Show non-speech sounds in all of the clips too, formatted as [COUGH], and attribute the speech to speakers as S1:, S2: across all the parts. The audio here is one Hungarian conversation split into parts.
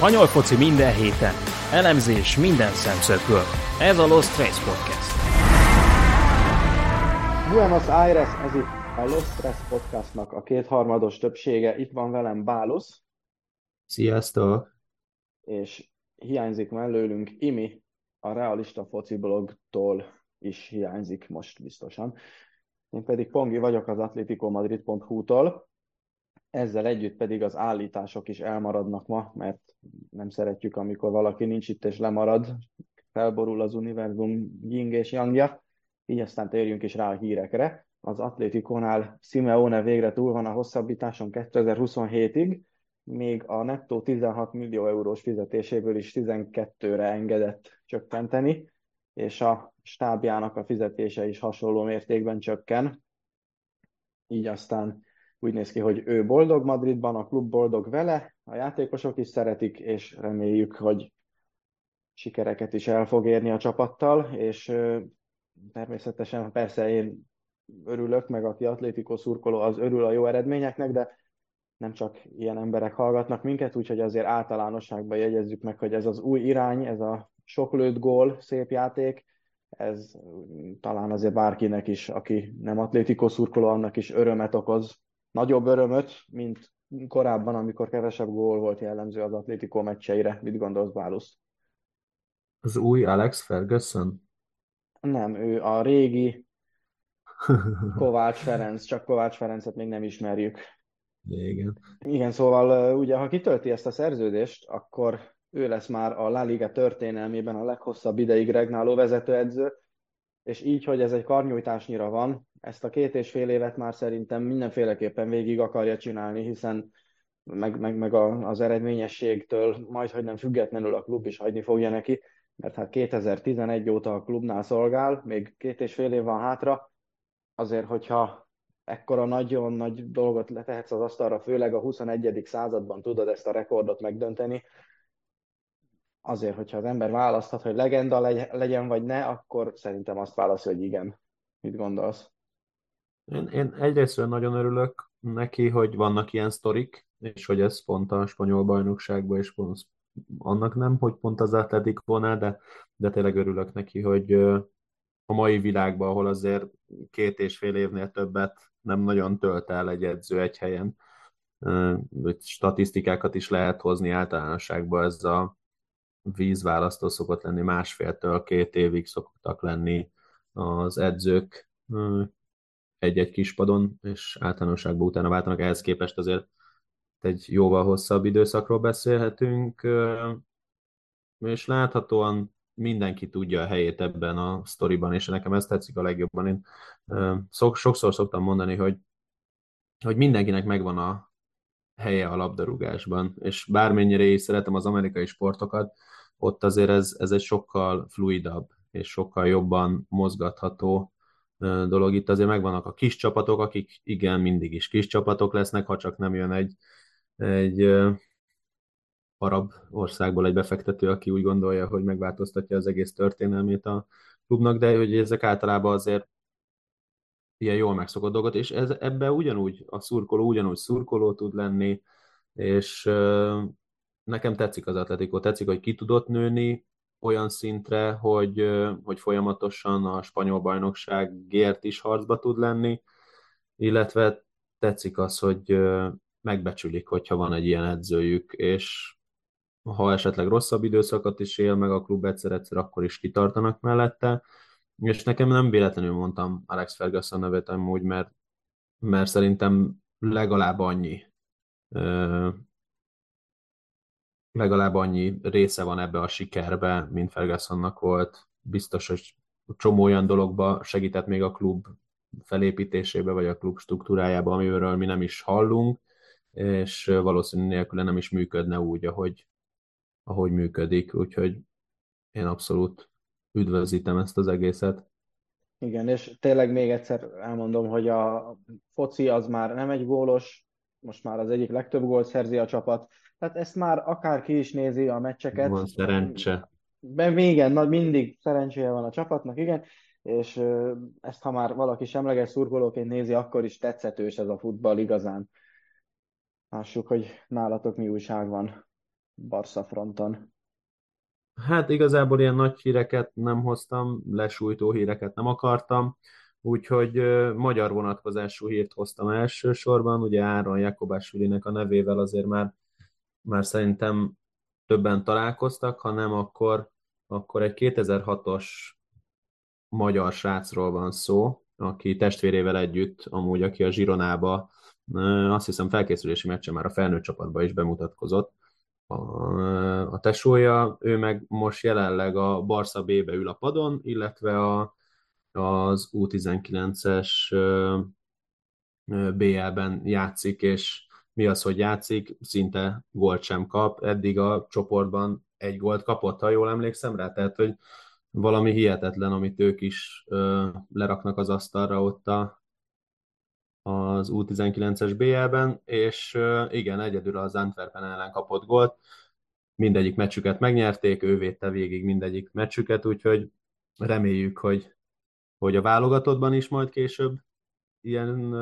S1: Spanyol foci minden héten, elemzés minden szemszögből. Ez a Lost Trace Podcast.
S2: Buenos Aires, ez itt a Lost Trace Podcastnak a kétharmados többsége. Itt van velem Bálosz.
S3: Sziasztok!
S2: És hiányzik mellőlünk Imi, a Realista Foci blogtól is hiányzik most biztosan. Én pedig Pongi vagyok az atleticomadrid.hu-tól. Ezzel együtt pedig az állítások is elmaradnak ma, mert nem szeretjük, amikor valaki nincs itt és lemarad, felborul az univerzum ying és yangja, így aztán térjünk is rá a hírekre. Az Atlétikónál Simeone végre túl van a hosszabbításon 2027-ig, még a nettó 16 millió eurós fizetéséből is 12-re engedett csökkenteni, és a stábjának a fizetése is hasonló mértékben csökken. Így aztán úgy néz ki, hogy ő boldog Madridban, a klub boldog vele, a játékosok is szeretik, és reméljük, hogy sikereket is el fog érni a csapattal, és természetesen persze én örülök, meg aki atlétikó szurkoló, az örül a jó eredményeknek, de nem csak ilyen emberek hallgatnak minket, úgyhogy azért általánosságban jegyezzük meg, hogy ez az új irány, ez a sok lőtt gól, szép játék, ez talán azért bárkinek is, aki nem atlétikó szurkoló, annak is örömet okoz. Nagyobb örömöt, mint korábban, amikor kevesebb gól volt jellemző az atlétikó meccseire. Mit gondolsz, Bálusz?
S3: Az új Alex Ferguson?
S2: Nem, ő a régi [LAUGHS] Kovács Ferenc, csak Kovács Ferencet még nem ismerjük.
S3: Igen.
S2: Igen, szóval ugye, ha kitölti ezt a szerződést, akkor ő lesz már a La Liga történelmében a leghosszabb ideig regnáló vezetőedző, és így, hogy ez egy karnyújtásnyira van, ezt a két és fél évet már szerintem mindenféleképpen végig akarja csinálni, hiszen meg, meg, meg a, az eredményességtől majd, hogy nem függetlenül a klub is hagyni fogja neki, mert hát 2011 óta a klubnál szolgál, még két és fél év van hátra, azért, hogyha ekkora nagyon nagy dolgot letehetsz az asztalra, főleg a 21. században tudod ezt a rekordot megdönteni, azért, hogyha az ember választhat, hogy legenda legyen vagy ne, akkor szerintem azt válaszol, hogy igen. Mit gondolsz?
S3: Én, én egyrészt nagyon örülök neki, hogy vannak ilyen sztorik, és hogy ez pont a spanyol bajnokságban, és pont annak nem, hogy pont az atletik volna, de, de tényleg örülök neki, hogy a mai világban, ahol azért két és fél évnél többet nem nagyon tölt el egy edző egy helyen, statisztikákat is lehet hozni általánosságban, ez a vízválasztó szokott lenni, másféltől két évig szoktak lenni az edzők egy-egy kispadon, és általánosságban utána váltanak. Ehhez képest azért egy jóval hosszabb időszakról beszélhetünk, és láthatóan mindenki tudja a helyét ebben a sztoriban, és nekem ez tetszik a legjobban. Én sokszor szoktam mondani, hogy, hogy mindenkinek megvan a helye a labdarúgásban, és bármennyire is szeretem az amerikai sportokat, ott azért ez, ez egy sokkal fluidabb és sokkal jobban mozgatható dolog. Itt azért megvannak a kis csapatok, akik igen, mindig is kis csapatok lesznek, ha csak nem jön egy, egy arab országból egy befektető, aki úgy gondolja, hogy megváltoztatja az egész történelmét a klubnak, de hogy ezek általában azért ilyen jól megszokott dolgot, és ez, ebbe ugyanúgy a szurkoló ugyanúgy szurkoló tud lenni, és nekem tetszik az atletikó, tetszik, hogy ki tudott nőni olyan szintre, hogy, hogy folyamatosan a spanyol bajnokságért is harcba tud lenni, illetve tetszik az, hogy megbecsülik, hogyha van egy ilyen edzőjük, és ha esetleg rosszabb időszakot is él meg a klub egyszer-egyszer, akkor is kitartanak mellette. És nekem nem véletlenül mondtam Alex Ferguson nevet amúgy, mert, mert szerintem legalább annyi legalább annyi része van ebbe a sikerbe, mint Fergusonnak volt. Biztos, hogy csomó olyan dologba segített még a klub felépítésébe, vagy a klub struktúrájába, amiről mi nem is hallunk, és valószínűleg nélküle nem is működne úgy, ahogy, ahogy működik, úgyhogy én abszolút üdvözítem ezt az egészet.
S2: Igen, és tényleg még egyszer elmondom, hogy a foci az már nem egy gólos, most már az egyik legtöbb gólt szerzi a csapat, tehát ezt már akárki is nézi a meccseket.
S3: Van szerencse.
S2: De igen, mindig szerencséje van a csapatnak, igen, és ezt ha már valaki semleges szurkolóként nézi, akkor is tetszetős ez a futball igazán. Lássuk, hogy nálatok mi újság van. Barca fronton?
S3: Hát igazából ilyen nagy híreket nem hoztam, lesújtó híreket nem akartam, úgyhogy magyar vonatkozású hírt hoztam elsősorban, ugye Áron Jakobásvilinek a nevével azért már, már szerintem többen találkoztak, ha nem, akkor, akkor egy 2006-os magyar srácról van szó, aki testvérével együtt, amúgy aki a Zsironába, azt hiszem felkészülési meccsen már a felnőtt csapatban is bemutatkozott, a tesója, ő meg most jelenleg a Barca B-be ül a padon, illetve a, az U19-es BL-ben játszik, és mi az, hogy játszik, szinte gólt sem kap, eddig a csoportban egy gólt kapott, ha jól emlékszem rá, tehát hogy valami hihetetlen, amit ők is ö, leraknak az asztalra ott a, az U19-es BL-ben, és ö, igen, egyedül az Antwerpen ellen kapott gólt, mindegyik meccsüket megnyerték, ő védte végig mindegyik meccsüket, úgyhogy reméljük, hogy, hogy a válogatottban is majd később ilyen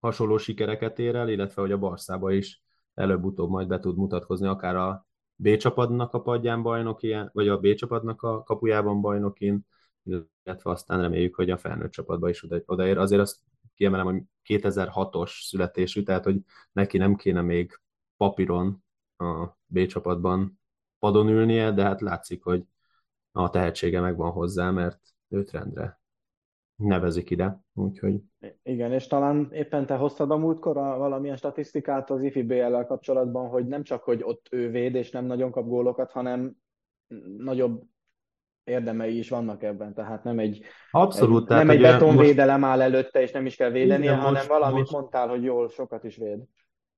S3: hasonló sikereket ér el, illetve hogy a Barszába is előbb-utóbb majd be tud mutatkozni, akár a B csapatnak a padján bajnoki, vagy a B csapatnak a kapujában bajnokin, illetve aztán reméljük, hogy a felnőtt csapatba is oda, odaér. Azért azt kiemelem, hogy 2006-os születésű, tehát hogy neki nem kéne még papíron a B csapatban padon ülnie, de hát látszik, hogy a tehetsége megvan hozzá, mert őt rendre nevezik ide, úgyhogy...
S2: Igen, és talán éppen te hoztad a múltkor a, valamilyen statisztikát az IFI BL-lel kapcsolatban, hogy nem csak, hogy ott ő véd, és nem nagyon kap gólokat, hanem nagyobb érdemei is vannak ebben, tehát nem egy,
S3: Abszolút,
S2: egy,
S3: tehát,
S2: nem egy betonvédelem
S3: most...
S2: áll előtte, és nem is kell védeni,
S3: Igen,
S2: hanem
S3: most,
S2: valamit most... mondtál, hogy jól, sokat is véd.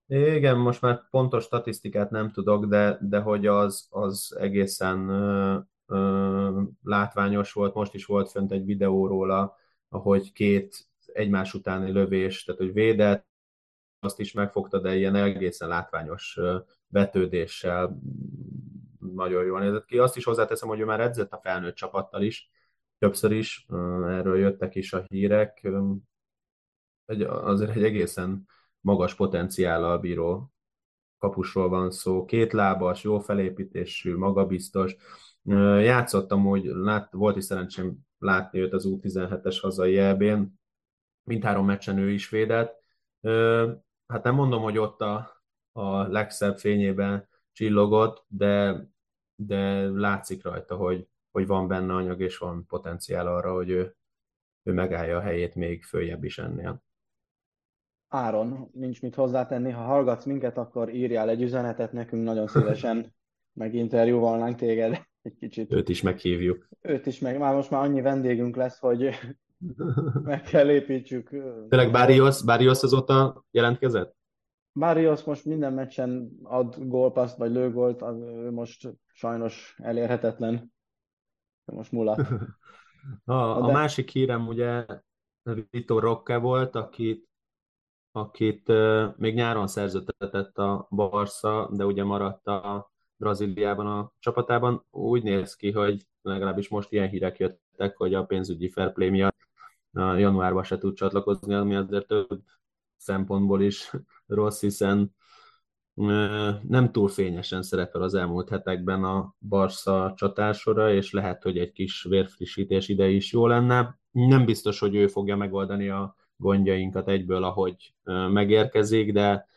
S3: Igen, most már pontos statisztikát nem tudok, de, de hogy az, az egészen látványos volt. Most is volt fönt egy videó róla, ahogy két egymás utáni lövés, tehát hogy védett, azt is megfogta, de ilyen egészen látványos betődéssel nagyon jól nézett ki. Azt is hozzáteszem, hogy ő már edzett a felnőtt csapattal is, többször is, erről jöttek is a hírek. Azért egy egészen magas potenciállal bíró kapusról van szó, két lábas, jó felépítésű, magabiztos. Játszottam, hogy lát, volt is szerencsém látni őt az U17-es hazai elbén, mindhárom meccsen ő is védett. Hát nem mondom, hogy ott a, a legszebb fényében csillogott, de, de látszik rajta, hogy, hogy van benne anyag, és van potenciál arra, hogy ő, ő megállja a helyét még följebb is ennél.
S2: Áron, nincs mit hozzátenni. Ha hallgatsz minket, akkor írjál egy üzenetet nekünk, nagyon szívesen [LAUGHS] meginterjúvalnánk téged egy kicsit.
S3: Őt is meghívjuk.
S2: Őt is meg, már most már annyi vendégünk lesz, hogy [LAUGHS] meg kell építsük.
S3: Tényleg Barrios, Barrios azóta jelentkezett?
S2: Barrios most minden meccsen ad gólpaszt, vagy lőgólt, az, ő most sajnos elérhetetlen. Most mulat. [LAUGHS]
S3: A, a De... másik hírem ugye Vitor Roque volt, akit akit uh, még nyáron szerződtetett a Barca, de ugye maradt a Brazíliában a csapatában. Úgy néz ki, hogy legalábbis most ilyen hírek jöttek, hogy a pénzügyi fair play miatt januárban se tud csatlakozni, ami azért több szempontból is [LAUGHS] rossz, hiszen nem túl fényesen szerepel az elmúlt hetekben a Barca csatásora, és lehet, hogy egy kis vérfrissítés ide is jó lenne. Nem biztos, hogy ő fogja megoldani a gondjainkat egyből, ahogy megérkezik, de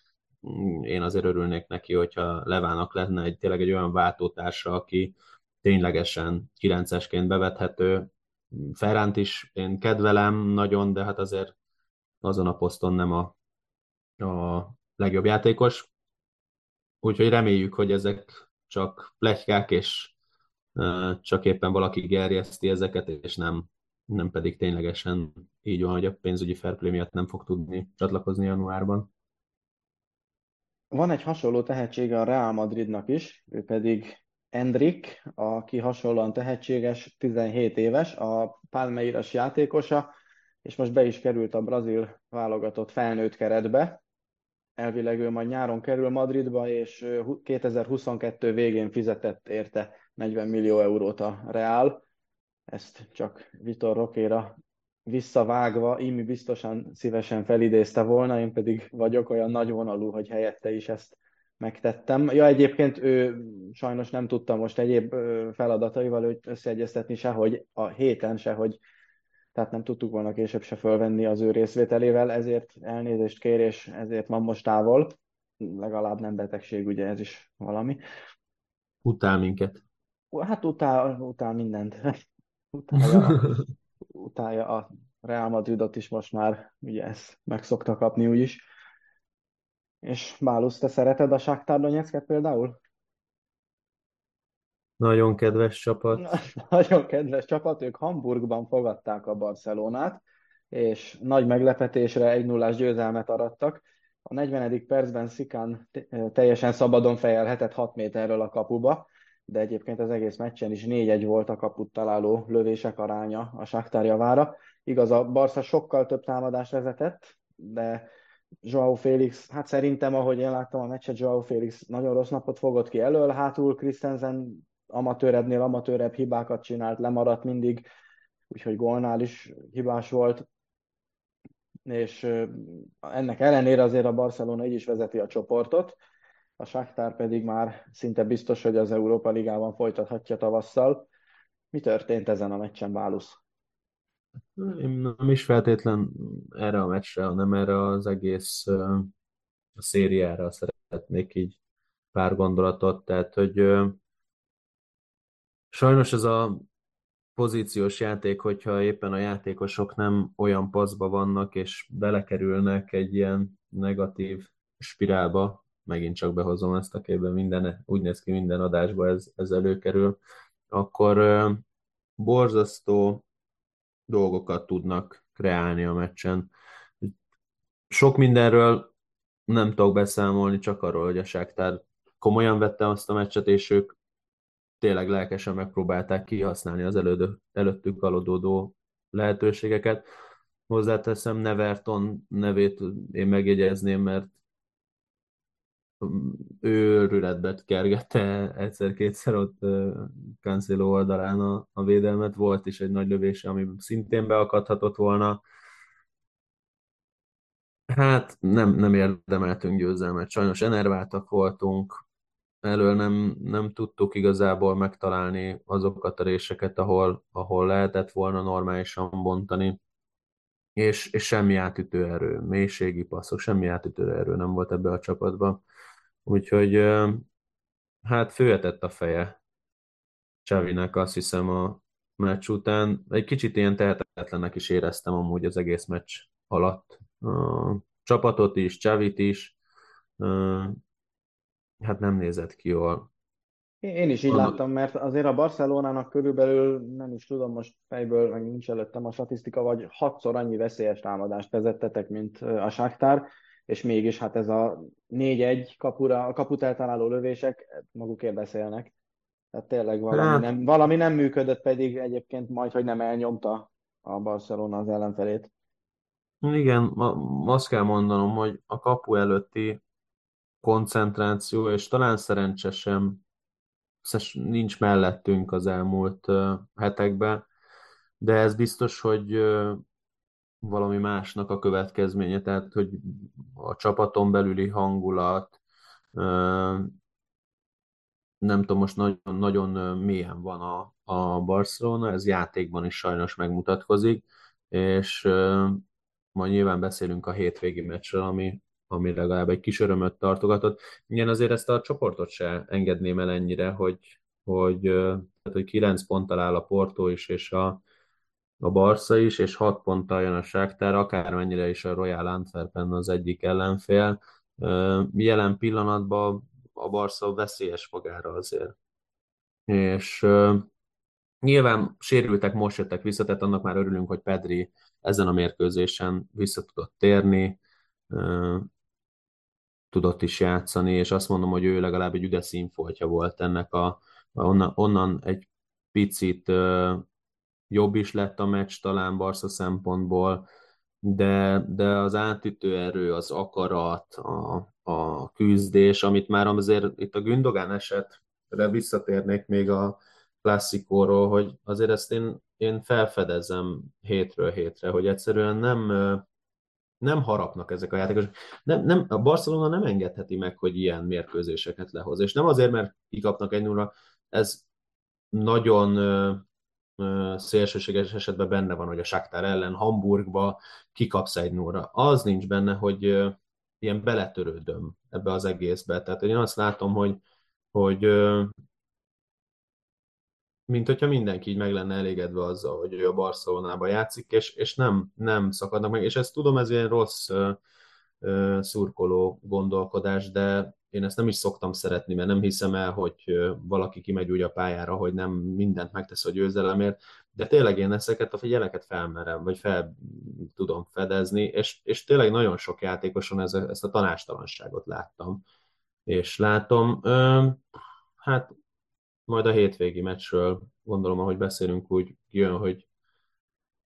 S3: én azért örülnék neki, hogyha Levának lenne egy, tényleg egy olyan váltótársa, aki ténylegesen 9-esként bevethető. Ferránt is én kedvelem nagyon, de hát azért azon a poszton nem a, a legjobb játékos. Úgyhogy reméljük, hogy ezek csak plegykák, és csak éppen valaki gerjeszti ezeket, és nem nem pedig ténylegesen így van, hogy a pénzügyi fair play miatt nem fog tudni csatlakozni januárban.
S2: Van egy hasonló tehetsége a Real Madridnak is, ő pedig Endrik, aki hasonlóan tehetséges, 17 éves, a Palmeiras játékosa, és most be is került a brazil válogatott felnőtt keretbe. Elvileg ő majd nyáron kerül Madridba, és 2022 végén fizetett érte 40 millió eurót a Real ezt csak Vitor Rokéra visszavágva, Imi biztosan szívesen felidézte volna, én pedig vagyok olyan nagyvonalú, hogy helyette is ezt megtettem. Ja, egyébként ő sajnos nem tudta most egyéb feladataival összeegyeztetni se, hogy a héten se, hogy tehát nem tudtuk volna később se fölvenni az ő részvételével, ezért elnézést kér, és ezért van most távol. Legalább nem betegség, ugye ez is valami.
S3: Utál minket.
S2: Hát utál, utál mindent. [LAUGHS] Utálja, [LAUGHS] utálja a Real Madridot is most már, ugye ezt meg szokta kapni úgyis. És Bálusz, te szereted a Shakhtar Donetszket például?
S3: Nagyon kedves csapat.
S2: Nagyon kedves csapat, ők Hamburgban fogadták a Barcelonát, és nagy meglepetésre egy 0 győzelmet arattak. A 40. percben Szikán teljesen szabadon fejelhetett 6 méterről a kapuba, de egyébként az egész meccsen is 4-1 volt a kaput találó lövések aránya a Shakhtar javára. Igaz, a Barca sokkal több támadást vezetett, de Joao Félix, hát szerintem, ahogy én láttam a meccset, Joao Félix nagyon rossz napot fogott ki elől, hátul Christensen amatőrebbnél amatőrebb hibákat csinált, lemaradt mindig, úgyhogy gólnál is hibás volt, és ennek ellenére azért a Barcelona így is vezeti a csoportot, a Shakhtar pedig már szinte biztos, hogy az Európa Ligában folytathatja tavasszal. Mi történt ezen a meccsen, Bálusz?
S3: Én nem is feltétlen erre a meccsre, hanem erre az egész a szériára szeretnék így pár gondolatot, tehát hogy sajnos ez a pozíciós játék, hogyha éppen a játékosok nem olyan paszba vannak, és belekerülnek egy ilyen negatív spirálba, megint csak behozom ezt a képbe, minden, úgy néz ki minden adásba ez, ez előkerül, akkor borzasztó dolgokat tudnak kreálni a meccsen. Sok mindenről nem tudok beszámolni, csak arról, hogy a Sáktár komolyan vette azt a meccset, és ők tényleg lelkesen megpróbálták kihasználni az elődő, előttük alodódó lehetőségeket. Hozzáteszem Neverton nevét én megjegyezném, mert ő rületbet kergette egyszer-kétszer ott Cancelo oldalán a, a védelmet. Volt is egy nagy lövése, ami szintén beakadhatott volna. Hát nem, nem érdemeltünk győzelmet. Sajnos enerváltak voltunk, elől nem, nem tudtuk igazából megtalálni azokat a réseket, ahol, ahol lehetett volna normálisan bontani, és, és semmi átütő erő, mélységi passzok, semmi átütő erő nem volt ebbe a csapatban. Úgyhogy hát főhetett a feje Csavinek azt hiszem a meccs után. Egy kicsit ilyen tehetetlennek is éreztem amúgy az egész meccs alatt. A csapatot is, Csavit is, hát nem nézett ki jól.
S2: Én is így láttam, mert azért a Barcelonának körülbelül, nem is tudom most fejből, meg nincs előttem a statisztika, vagy hatszor annyi veszélyes támadást vezettetek, mint a Sáktár, és mégis hát ez a 4-1 kapura, a kaput eltaláló lövések magukért beszélnek. Tehát tényleg valami, hát. nem, valami nem működött, pedig egyébként majd, hogy nem elnyomta a Barcelona az ellenfelét.
S3: Igen, azt kell mondanom, hogy a kapu előtti koncentráció, és talán szerencse sem nincs mellettünk az elmúlt hetekben, de ez biztos, hogy valami másnak a következménye, tehát hogy a csapaton belüli hangulat, nem tudom, most nagyon, nagyon mélyen van a, a Barcelona, ez játékban is sajnos megmutatkozik, és majd nyilván beszélünk a hétvégi meccsről, ami, ami legalább egy kis örömöt tartogatott. Igen, azért ezt a csoportot se engedném el ennyire, hogy, hogy, hogy 9 ponttal áll a Porto is, és a, a Barca is, és 6 ponttal jön a Shakhtar, akármennyire is a Royal Antwerpen az egyik ellenfél. Jelen pillanatban a Barca veszélyes magára azért. És nyilván sérültek, most jöttek vissza, tehát annak már örülünk, hogy Pedri ezen a mérkőzésen vissza tudott térni, tudott is játszani, és azt mondom, hogy ő legalább egy üde színfoltja volt ennek a, onnan, onnan egy picit jobb is lett a meccs talán Barca szempontból, de, de az átütő erő, az akarat, a, a küzdés, amit már azért itt a Gündogán esetre visszatérnék még a klasszikóról, hogy azért ezt én, én felfedezem hétről hétre, hogy egyszerűen nem nem harapnak ezek a játékosok. Nem, nem, a Barcelona nem engedheti meg, hogy ilyen mérkőzéseket lehoz. És nem azért, mert kikapnak egy nulla, ez nagyon szélsőséges esetben benne van, hogy a Shakhtar ellen Hamburgba kikapsz egy nulla. Az nincs benne, hogy ilyen beletörődöm ebbe az egészbe. Tehát én azt látom, hogy, hogy mint hogyha mindenki így meg lenne elégedve azzal, hogy ő a Barcelonába játszik, és, és nem, nem szakadnak meg. És ezt tudom, ez ilyen rossz ö, ö, szurkoló gondolkodás, de én ezt nem is szoktam szeretni, mert nem hiszem el, hogy valaki kimegy úgy a pályára, hogy nem mindent megtesz a győzelemért, de tényleg én ezeket a figyeleket felmerem, vagy fel tudom fedezni, és, és tényleg nagyon sok játékoson ez, ezt a tanástalanságot láttam, és látom. Ö, hát majd a hétvégi meccsről gondolom, ahogy beszélünk, úgy jön, hogy,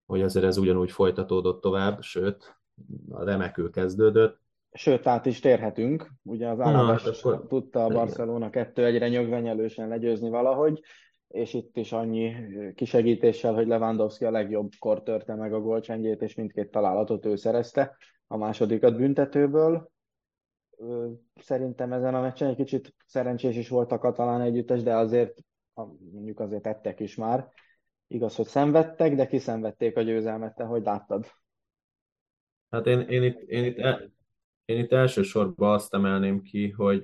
S3: hogy azért ez ugyanúgy folytatódott tovább, sőt, remekül kezdődött.
S2: Sőt, át is térhetünk. Ugye az Alaves hát akkor... tudta a Barcelona 2-1-re nyögvenyelősen legyőzni valahogy, és itt is annyi kisegítéssel, hogy Lewandowski a legjobbkor törte meg a gólcsendjét, és mindkét találatot ő szerezte, a másodikat büntetőből. Szerintem ezen a meccsen egy kicsit szerencsés is volt a katalán együttes, de azért mondjuk azért tettek is már. Igaz, hogy szenvedtek, de kiszenvedték a győzelmet, te hogy láttad?
S3: Hát én, én, itt, én, itt, el, én itt elsősorban azt emelném ki, hogy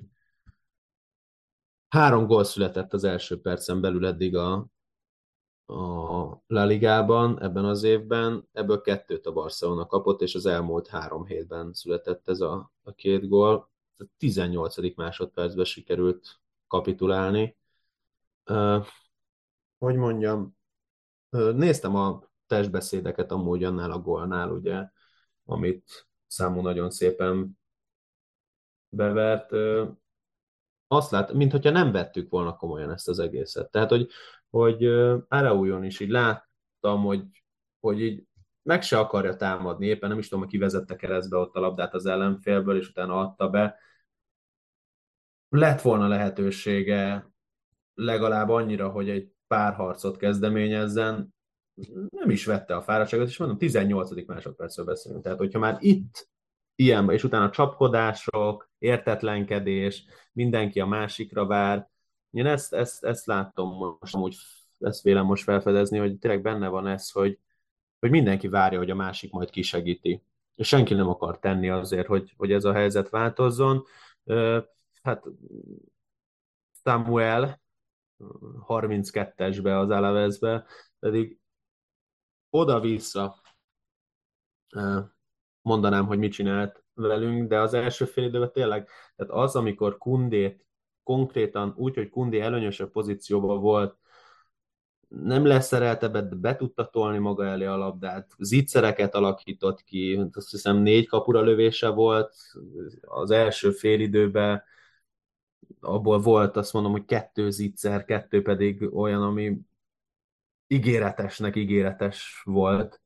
S3: három gól született az első percen belül eddig a, a La Ligában ebben az évben, ebből kettőt a Barcelona kapott, és az elmúlt három hétben született ez a, a két gól. A 18. másodpercben sikerült kapitulálni. Hogy mondjam, néztem a testbeszédeket amúgy annál a gólnál, ugye, amit számú nagyon szépen bevert. Azt lát, mintha nem vettük volna komolyan ezt az egészet. Tehát, hogy hogy Araújon is így láttam, hogy, hogy így meg se akarja támadni, éppen nem is tudom, ki vezette keresztbe ott a labdát az ellenfélből, és utána adta be. Lett volna lehetősége legalább annyira, hogy egy pár harcot kezdeményezzen, nem is vette a fáradtságot, és mondom, 18. másodpercről beszélünk. Tehát, hogyha már itt ilyen, és utána csapkodások, értetlenkedés, mindenki a másikra vár, én ezt, ezt, ezt látom most, amúgy ezt vélem most felfedezni, hogy tényleg benne van ez, hogy, hogy mindenki várja, hogy a másik majd kisegíti. És senki nem akar tenni azért, hogy, hogy ez a helyzet változzon. Hát Samuel 32-esbe az Alavezbe, pedig oda-vissza mondanám, hogy mit csinált velünk, de az első fél időben tényleg, tehát az, amikor Kundét konkrétan úgy, hogy Kundi előnyösebb pozícióban volt, nem leszerelte be, de be tudta tolni maga elé a labdát, zicsereket alakított ki, azt hiszem négy kapura lövése volt az első félidőben, abból volt azt mondom, hogy kettő zicser, kettő pedig olyan, ami ígéretesnek ígéretes volt,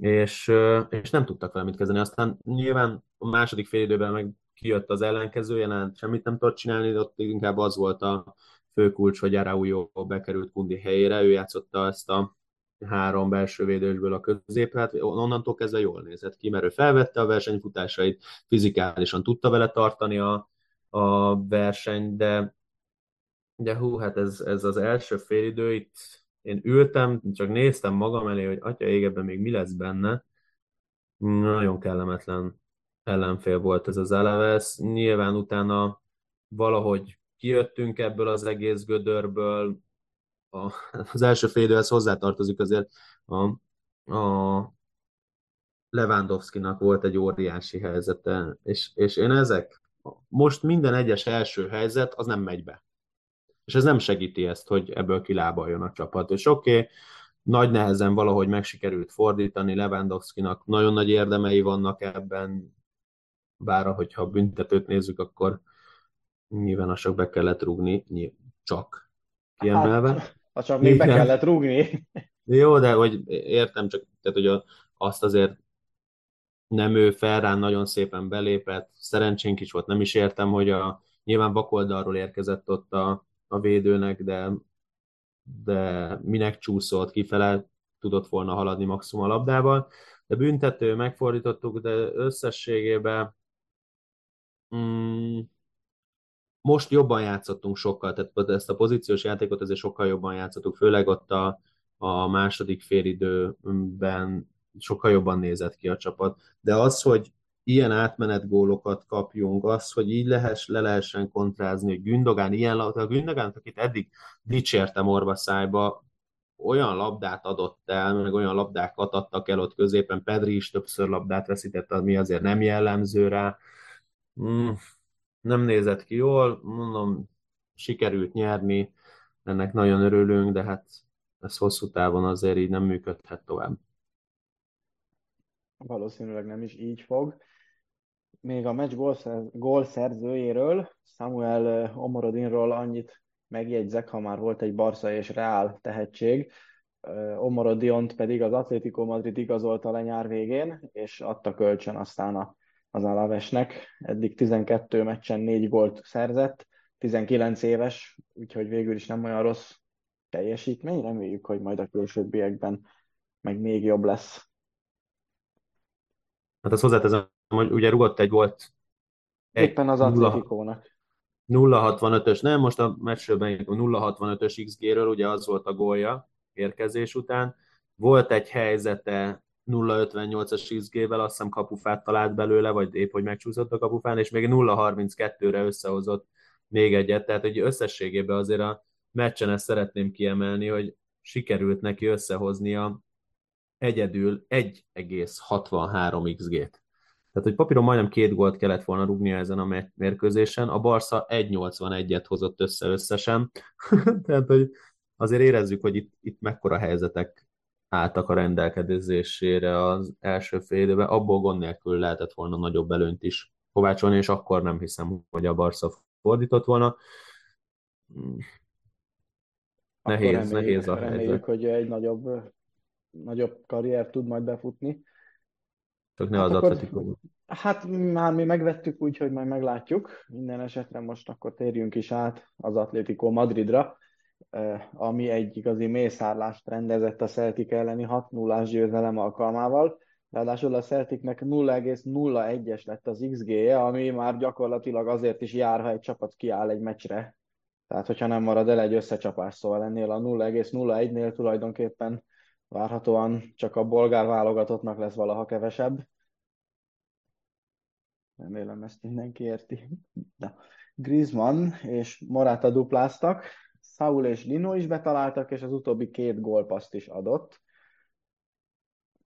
S3: és, és nem tudtak vele mit kezdeni. Aztán nyilván a második félidőben meg kijött az ellenkező jelent, semmit nem tudott csinálni, de ott inkább az volt a fő kulcs, hogy Araujo bekerült Kundi helyére, ő játszotta ezt a három belső védősből a középre, hát onnantól kezdve jól nézett ki, mert ő felvette a versenyfutásait, fizikálisan tudta vele tartani a, a versenyt, de, de hú, hát ez, ez az első félidő, itt én ültem, csak néztem magam elé, hogy atya égebben még mi lesz benne, nagyon kellemetlen ellenfél volt ez az Eleves. Nyilván utána valahogy kijöttünk ebből az egész gödörből, a, az első félidőhez hozzátartozik azért a, a Lewandowski-nak volt egy óriási helyzete, és, és én ezek, most minden egyes első helyzet, az nem megy be. És ez nem segíti ezt, hogy ebből kilábaljon a csapat. És oké, okay, nagy nehezen valahogy megsikerült fordítani, Lewandowski-nak nagyon nagy érdemei vannak ebben, bár hogyha a büntetőt nézzük, akkor nyilván a sok be kellett rúgni, csak kiemelve. Hát,
S2: ha csak még be kellett rúgni.
S3: Jó, de hogy értem, csak tehát, hogy a, azt azért nem ő Ferrán nagyon szépen belépett, szerencsénk is volt, nem is értem, hogy a, nyilván vakoldalról érkezett ott a, a védőnek, de, de minek csúszott kifele, tudott volna haladni maximum a labdával. de büntető, megfordítottuk, de összességében mm, most jobban játszottunk sokkal, tehát ezt a pozíciós játékot azért sokkal jobban játszottuk, főleg ott a, a második félidőben sokkal jobban nézett ki a csapat, de az, hogy ilyen átmenetgólokat kapjunk, az, hogy így lehess, le lehessen kontrázni, hogy Gündogán ilyen a Gündogán, akit eddig dicsértem orva szájba, olyan labdát adott el, meg olyan labdákat adtak el ott középen, Pedri is többször labdát veszített, ami azért nem jellemző rá. Mm, nem nézett ki jól, mondom, sikerült nyerni, ennek nagyon örülünk, de hát ez hosszú távon azért így nem működhet tovább.
S2: Valószínűleg nem is így fog. Még a meccs gólszerzőjéről, Samuel Omorodinról annyit megjegyzek, ha már volt egy Barca és Real tehetség, Omorodiont pedig az Atlético Madrid igazolta le nyár végén, és adta kölcsön aztán a, az Alavesnek. Eddig 12 meccsen 4 gólt szerzett, 19 éves, úgyhogy végül is nem olyan rossz teljesítmény. Reméljük, hogy majd a későbbiekben meg még jobb lesz.
S3: Hát azt hozzáteszem, ugye rugott egy volt.
S2: Éppen az Atlétikónak.
S3: 0-65-ös, nem, most a meccsről 0-65-ös XG-ről, ugye az volt a gólja érkezés után. Volt egy helyzete 0-58-as XG-vel, azt hiszem kapufát talált belőle, vagy épp, hogy megcsúszott a kapufán, és még 0-32-re összehozott még egyet, tehát hogy összességében azért a meccsen ezt szeretném kiemelni, hogy sikerült neki összehoznia egyedül 1,63 XG-t. Tehát, hogy papíron majdnem két gólt kellett volna rúgnia ezen a mérkőzésen, a Barca 1,81-et hozott össze összesen. [LAUGHS] Tehát, hogy azért érezzük, hogy itt, itt mekkora helyzetek álltak a rendelkezésére az első fél időben, abból gond nélkül lehetett volna nagyobb előnyt is kovácsolni, és akkor nem hiszem, hogy a Barca fordított volna. Nehéz, reméljük, nehéz a
S2: helyzet. Reméljük, hogy egy nagyobb, nagyobb karrier tud majd befutni.
S3: Csak ne hát az akkor, Atletico.
S2: Hát már mi megvettük, úgyhogy majd meglátjuk. Minden esetre most akkor térjünk is át az Atlético Madridra, ami egy igazi mészárlást rendezett a Celtic elleni 6-0-ás győzelem alkalmával. Ráadásul a Celticnek 0,01-es lett az XG-je, ami már gyakorlatilag azért is jár, ha egy csapat kiáll egy meccsre. Tehát, hogyha nem marad el egy összecsapás, szóval ennél a 0,01-nél tulajdonképpen Várhatóan csak a bolgár válogatottnak lesz valaha kevesebb. Remélem ezt mindenki érti. Na. Griezmann és Morata dupláztak, Saul és Lino is betaláltak, és az utóbbi két gólpaszt is adott.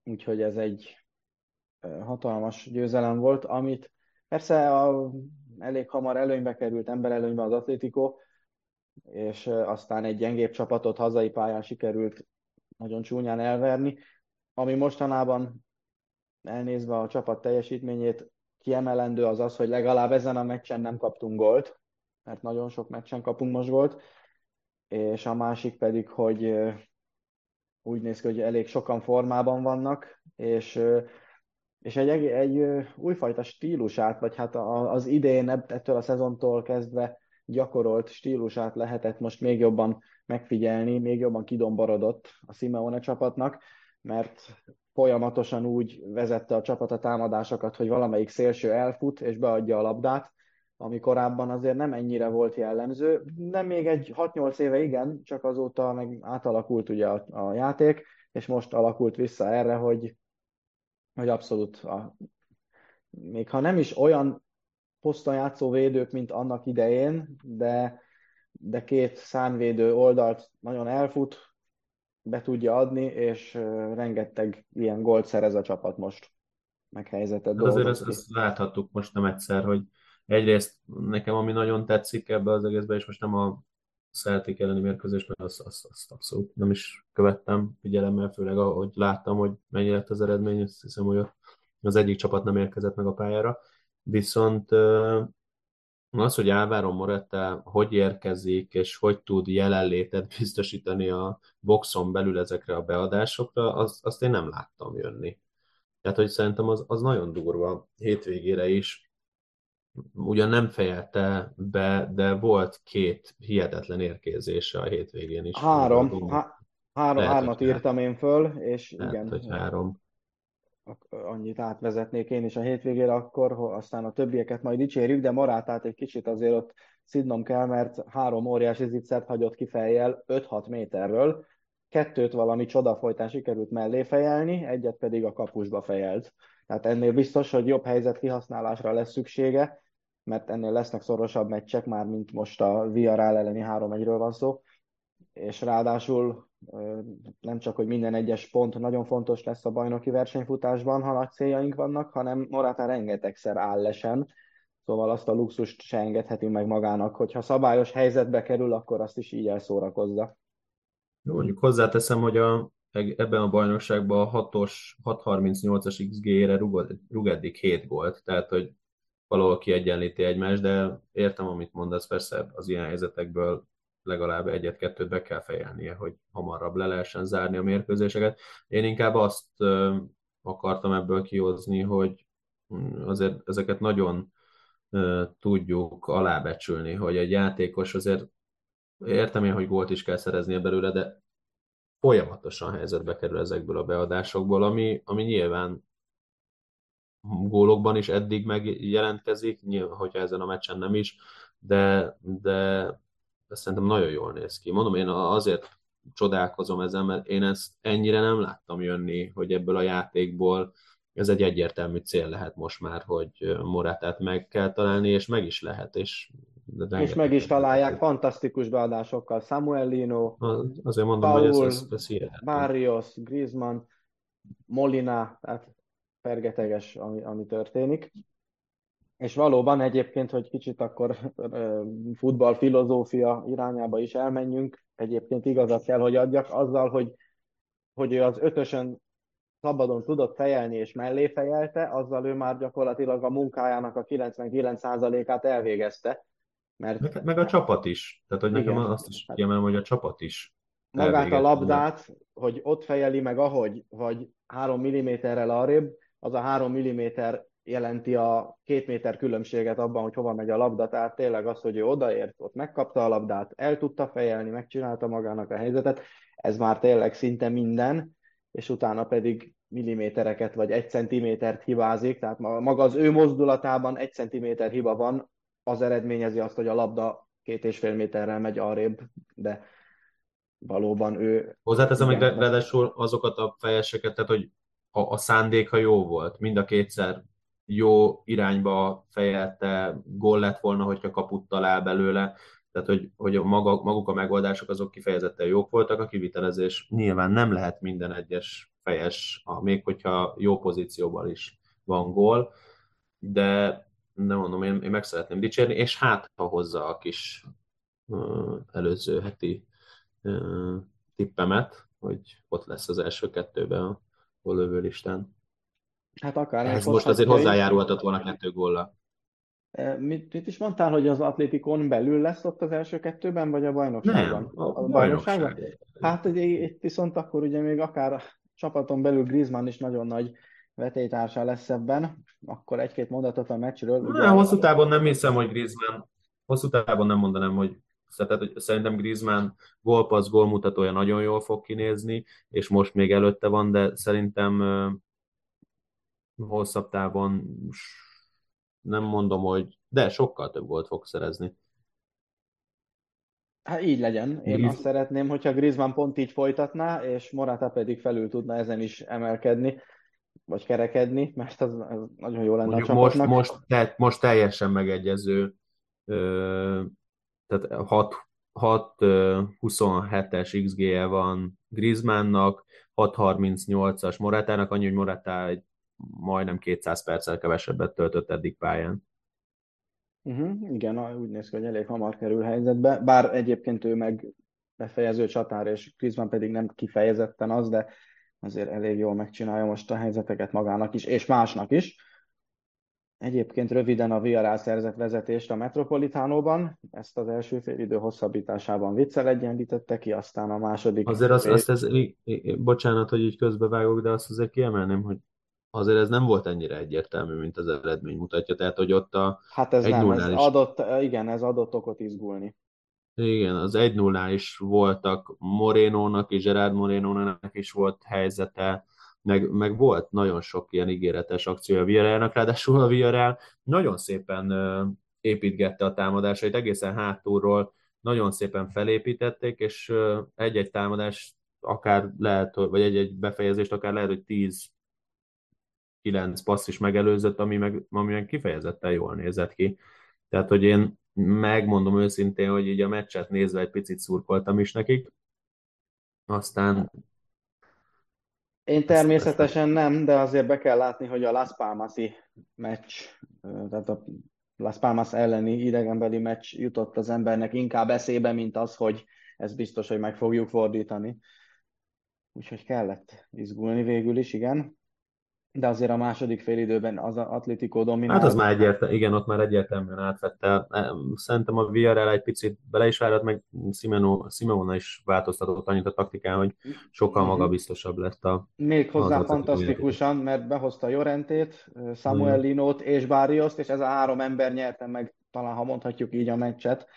S2: Úgyhogy ez egy hatalmas győzelem volt, amit persze a, elég hamar előnybe került ember előnybe az Atlético, és aztán egy gyengébb csapatot hazai pályán sikerült nagyon csúnyán elverni, ami mostanában elnézve a csapat teljesítményét kiemelendő az az, hogy legalább ezen a meccsen nem kaptunk gólt, mert nagyon sok meccsen kapunk most gólt, és a másik pedig, hogy úgy néz ki, hogy elég sokan formában vannak, és, és egy, egy újfajta stílusát, vagy hát az idén ettől a szezontól kezdve gyakorolt stílusát lehetett most még jobban megfigyelni, még jobban kidomborodott a Simeone csapatnak, mert folyamatosan úgy vezette a csapat a támadásokat, hogy valamelyik szélső elfut és beadja a labdát, ami korábban azért nem ennyire volt jellemző, de még egy 6-8 éve igen, csak azóta meg átalakult ugye a, a játék, és most alakult vissza erre, hogy, hogy abszolút a, még ha nem is olyan poszton játszó védők, mint annak idején, de, de két szánvédő oldalt nagyon elfut, be tudja adni, és rengeteg ilyen gólt szerez a csapat most, meg helyzetet
S3: hát Azért ezt, ezt láthattuk most nem egyszer, hogy egyrészt nekem ami nagyon tetszik ebbe az egészben, és most nem a Celtic elleni mérkőzés, mert azt, azt, azt abszolút nem is követtem figyelemmel, főleg ahogy láttam, hogy mennyi lett az eredmény, azt hiszem, hogy az egyik csapat nem érkezett meg a pályára. Viszont az, hogy Álvaro Moretta hogy érkezik, és hogy tud jelenlétet [LAUGHS] biztosítani a boxon belül ezekre a beadásokra, az, azt én nem láttam jönni. Tehát, hogy szerintem az, az nagyon durva hétvégére is. Ugyan nem fejelte be, de volt két hihetetlen érkezése a hétvégén is.
S2: Három, há- három, hármat írtam én föl, és
S3: Lehet,
S2: igen.
S3: hogy három.
S2: Annyit átvezetnék én is a hétvégére, akkor aztán a többieket majd dicsérjük, de Morátát egy kicsit azért ott szidnom kell, mert három óriási zicsert hagyott ki fejjel 5-6 méterről, kettőt valami csodafolytán sikerült mellé fejelni, egyet pedig a kapusba fejelt. Tehát ennél biztos, hogy jobb helyzet kihasználásra lesz szüksége, mert ennél lesznek szorosabb meccsek, már mint most a Villarreal elleni 3-1-ről van szó, és ráadásul nem csak, hogy minden egyes pont nagyon fontos lesz a bajnoki versenyfutásban, ha nagy céljaink vannak, hanem Morata rengetegszer áll lesen, szóval azt a luxust se engedheti meg magának, hogyha szabályos helyzetbe kerül, akkor azt is így elszórakozza.
S3: Jó, mondjuk hozzáteszem, hogy a, ebben a bajnokságban a 6-os, 638-as XG-re rúg eddig 7 gólt, tehát hogy valahol kiegyenlíti egymást, de értem, amit mondasz, persze az ilyen helyzetekből legalább egyet-kettőt be kell fejelnie, hogy hamarabb le lehessen zárni a mérkőzéseket. Én inkább azt akartam ebből kihozni, hogy mm, azért ezeket nagyon tudjuk alábecsülni, hogy egy játékos azért értem én, hogy gólt is kell szereznie belőle, de folyamatosan helyzetbe kerül ezekből a beadásokból, ami, ami nyilván gólokban is eddig megjelentkezik, nyilván, hogyha ezen a meccsen nem is, de, de ez szerintem nagyon jól néz ki. Mondom, én azért csodálkozom ezen, mert én ezt ennyire nem láttam jönni, hogy ebből a játékból ez egy egyértelmű cél lehet most már, hogy Morátát meg kell találni, és meg is lehet, és
S2: de és meg is találják fantasztikus beadásokkal. Samuelino,
S3: azért mondom, Paul, hogy ez, ez, ez
S2: Barrios, Griezmann, Molina, tehát fergeteges, ami, ami történik. És valóban egyébként, hogy kicsit akkor futball filozófia irányába is elmenjünk, egyébként igazat kell, hogy adjak, azzal, hogy, hogy ő az ötösön szabadon tudott fejelni és mellé fejelte, azzal ő már gyakorlatilag a munkájának a 99%-át elvégezte.
S3: Mert... Meg, meg a csapat is. Tehát, hogy Igen. nekem azt is kiemelem, hogy a csapat is.
S2: Magát a labdát, hogy ott fejeli meg ahogy, vagy három milliméterrel arrébb, az a három milliméter jelenti a két méter különbséget abban, hogy hova megy a labda, tehát tényleg az, hogy ő odaért, ott megkapta a labdát, el tudta fejelni, megcsinálta magának a helyzetet, ez már tényleg szinte minden, és utána pedig millimétereket vagy egy centimétert hibázik, tehát maga az ő mozdulatában egy centiméter hiba van, az eredményezi azt, hogy a labda két és fél méterrel megy arrébb, de valóban ő...
S3: Hozzáteszem, hogy ráadásul azokat a fejeseket, tehát hogy a, a szándéka jó volt, mind a kétszer jó irányba fejelte, gól lett volna, hogyha kaput talál belőle, tehát hogy, hogy maga, maguk a megoldások azok kifejezetten jók voltak, a kivitelezés nyilván nem lehet minden egyes fejes, még hogyha jó pozícióban is van gól, de de mondom, én, én meg szeretném dicsérni, és hát, ha hozza a kis uh, előző heti uh, tippemet, hogy ott lesz az első kettőben a listán.
S2: Hát akár.
S3: Ez most azért hozzájárulhatott volna kettő góllal.
S2: E, mit, mit is mondtál, hogy az Atlétikon belül lesz ott az első kettőben, vagy a bajnokságban?
S3: Nem, a, a bajnokságban? bajnokság.
S2: Hát ugye, itt viszont akkor ugye még akár a csapaton belül Griezmann is nagyon nagy vetélytársa lesz ebben. Akkor egy-két mondatot a meccsről.
S3: Ugye... Ne, hosszú távon nem hiszem, hogy Griezmann, hosszú távon nem mondanám, hogy tehát, hogy szerintem Griezmann gólpassz, gólmutatója nagyon jól fog kinézni, és most még előtte van, de szerintem hosszabb távon nem mondom, hogy de sokkal több gólt fog szerezni.
S2: Hát így legyen. Én Griez... azt szeretném, hogyha Griezmann pont így folytatná, és Morata pedig felül tudna ezen is emelkedni, vagy kerekedni, mert az, az nagyon jó lenne Mondjuk a
S3: csapatnak. Most, most, te, most teljesen megegyező, ö, tehát 6, 6 27-es XG-je van Griezmannnak, 6.38-as Moratának, annyi, hogy Moratá egy majdnem 200 perccel kevesebbet töltött eddig pályán.
S2: Uh-huh, igen, úgy néz ki, hogy elég hamar kerül helyzetbe, bár egyébként ő meg befejező csatár, és Griezmann pedig nem kifejezetten az, de azért elég jól megcsinálja most a helyzeteket magának is, és másnak is. Egyébként röviden a VRA szerzett vezetést a Metropolitánóban, ezt az első fél idő hosszabbításában viccel egyenlítette ki, aztán a második...
S3: Azért azt, azt ez, bocsánat, hogy így közbevágok, de azt azért kiemelném, hogy azért ez nem volt ennyire egyértelmű, mint az eredmény mutatja, tehát hogy ott a
S2: Hát ez nem, ez is... adott, igen, ez adott okot izgulni.
S3: Igen, az 1 0 is voltak Morénónak és Gerard Morénónak is volt helyzete, meg, meg volt nagyon sok ilyen ígéretes akció a Villarrealnak, ráadásul a Villarreal nagyon szépen építgette a támadásait, egészen hátulról nagyon szépen felépítették, és egy-egy támadás akár lehet, vagy egy-egy befejezést akár lehet, hogy 10 9 passz is megelőzött, ami meg, ami meg kifejezetten jól nézett ki. Tehát, hogy én megmondom őszintén, hogy így a meccset nézve egy picit szurkoltam is nekik. Aztán...
S2: Én természetesen nem, de azért be kell látni, hogy a Las Palmasi meccs, tehát a Las Palmas elleni idegenbeli meccs jutott az embernek inkább eszébe, mint az, hogy ez biztos, hogy meg fogjuk fordítani. Úgyhogy kellett izgulni végül is, igen de azért a második félidőben az Atletico dominált.
S3: Hát az már egyértelmű, igen, ott már egyértelműen átvette. Szerintem a Villarreal egy picit bele is várat, meg Simeno, Simona is változtatott annyit a taktikán, hogy sokkal magabiztosabb lett a
S2: Még hozzá fantasztikusan, mert behozta Jorentét, Samuel Linót és Barrioszt, és ez a három ember nyerte meg, talán ha mondhatjuk így a meccset.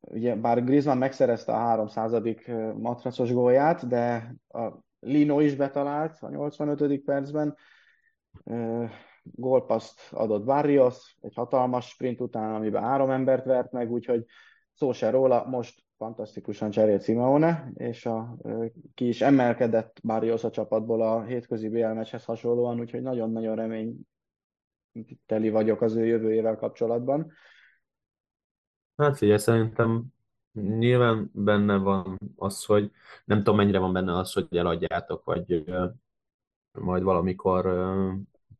S2: Ugye, bár Griezmann megszerezte a 300. matracos gólját, de a Lino is betalált a 85. percben, gólpaszt adott Barrios, egy hatalmas sprint után, amiben három embert vert meg, úgyhogy szó se róla, most fantasztikusan cserélt Simeone, és a, ki is emelkedett Barrios a csapatból a hétközi BL meccshez hasonlóan, úgyhogy nagyon-nagyon remény teli vagyok az ő jövőjével kapcsolatban.
S3: Hát figyelj, szerintem Nyilván benne van az, hogy nem tudom mennyire van benne az, hogy eladjátok, vagy majd valamikor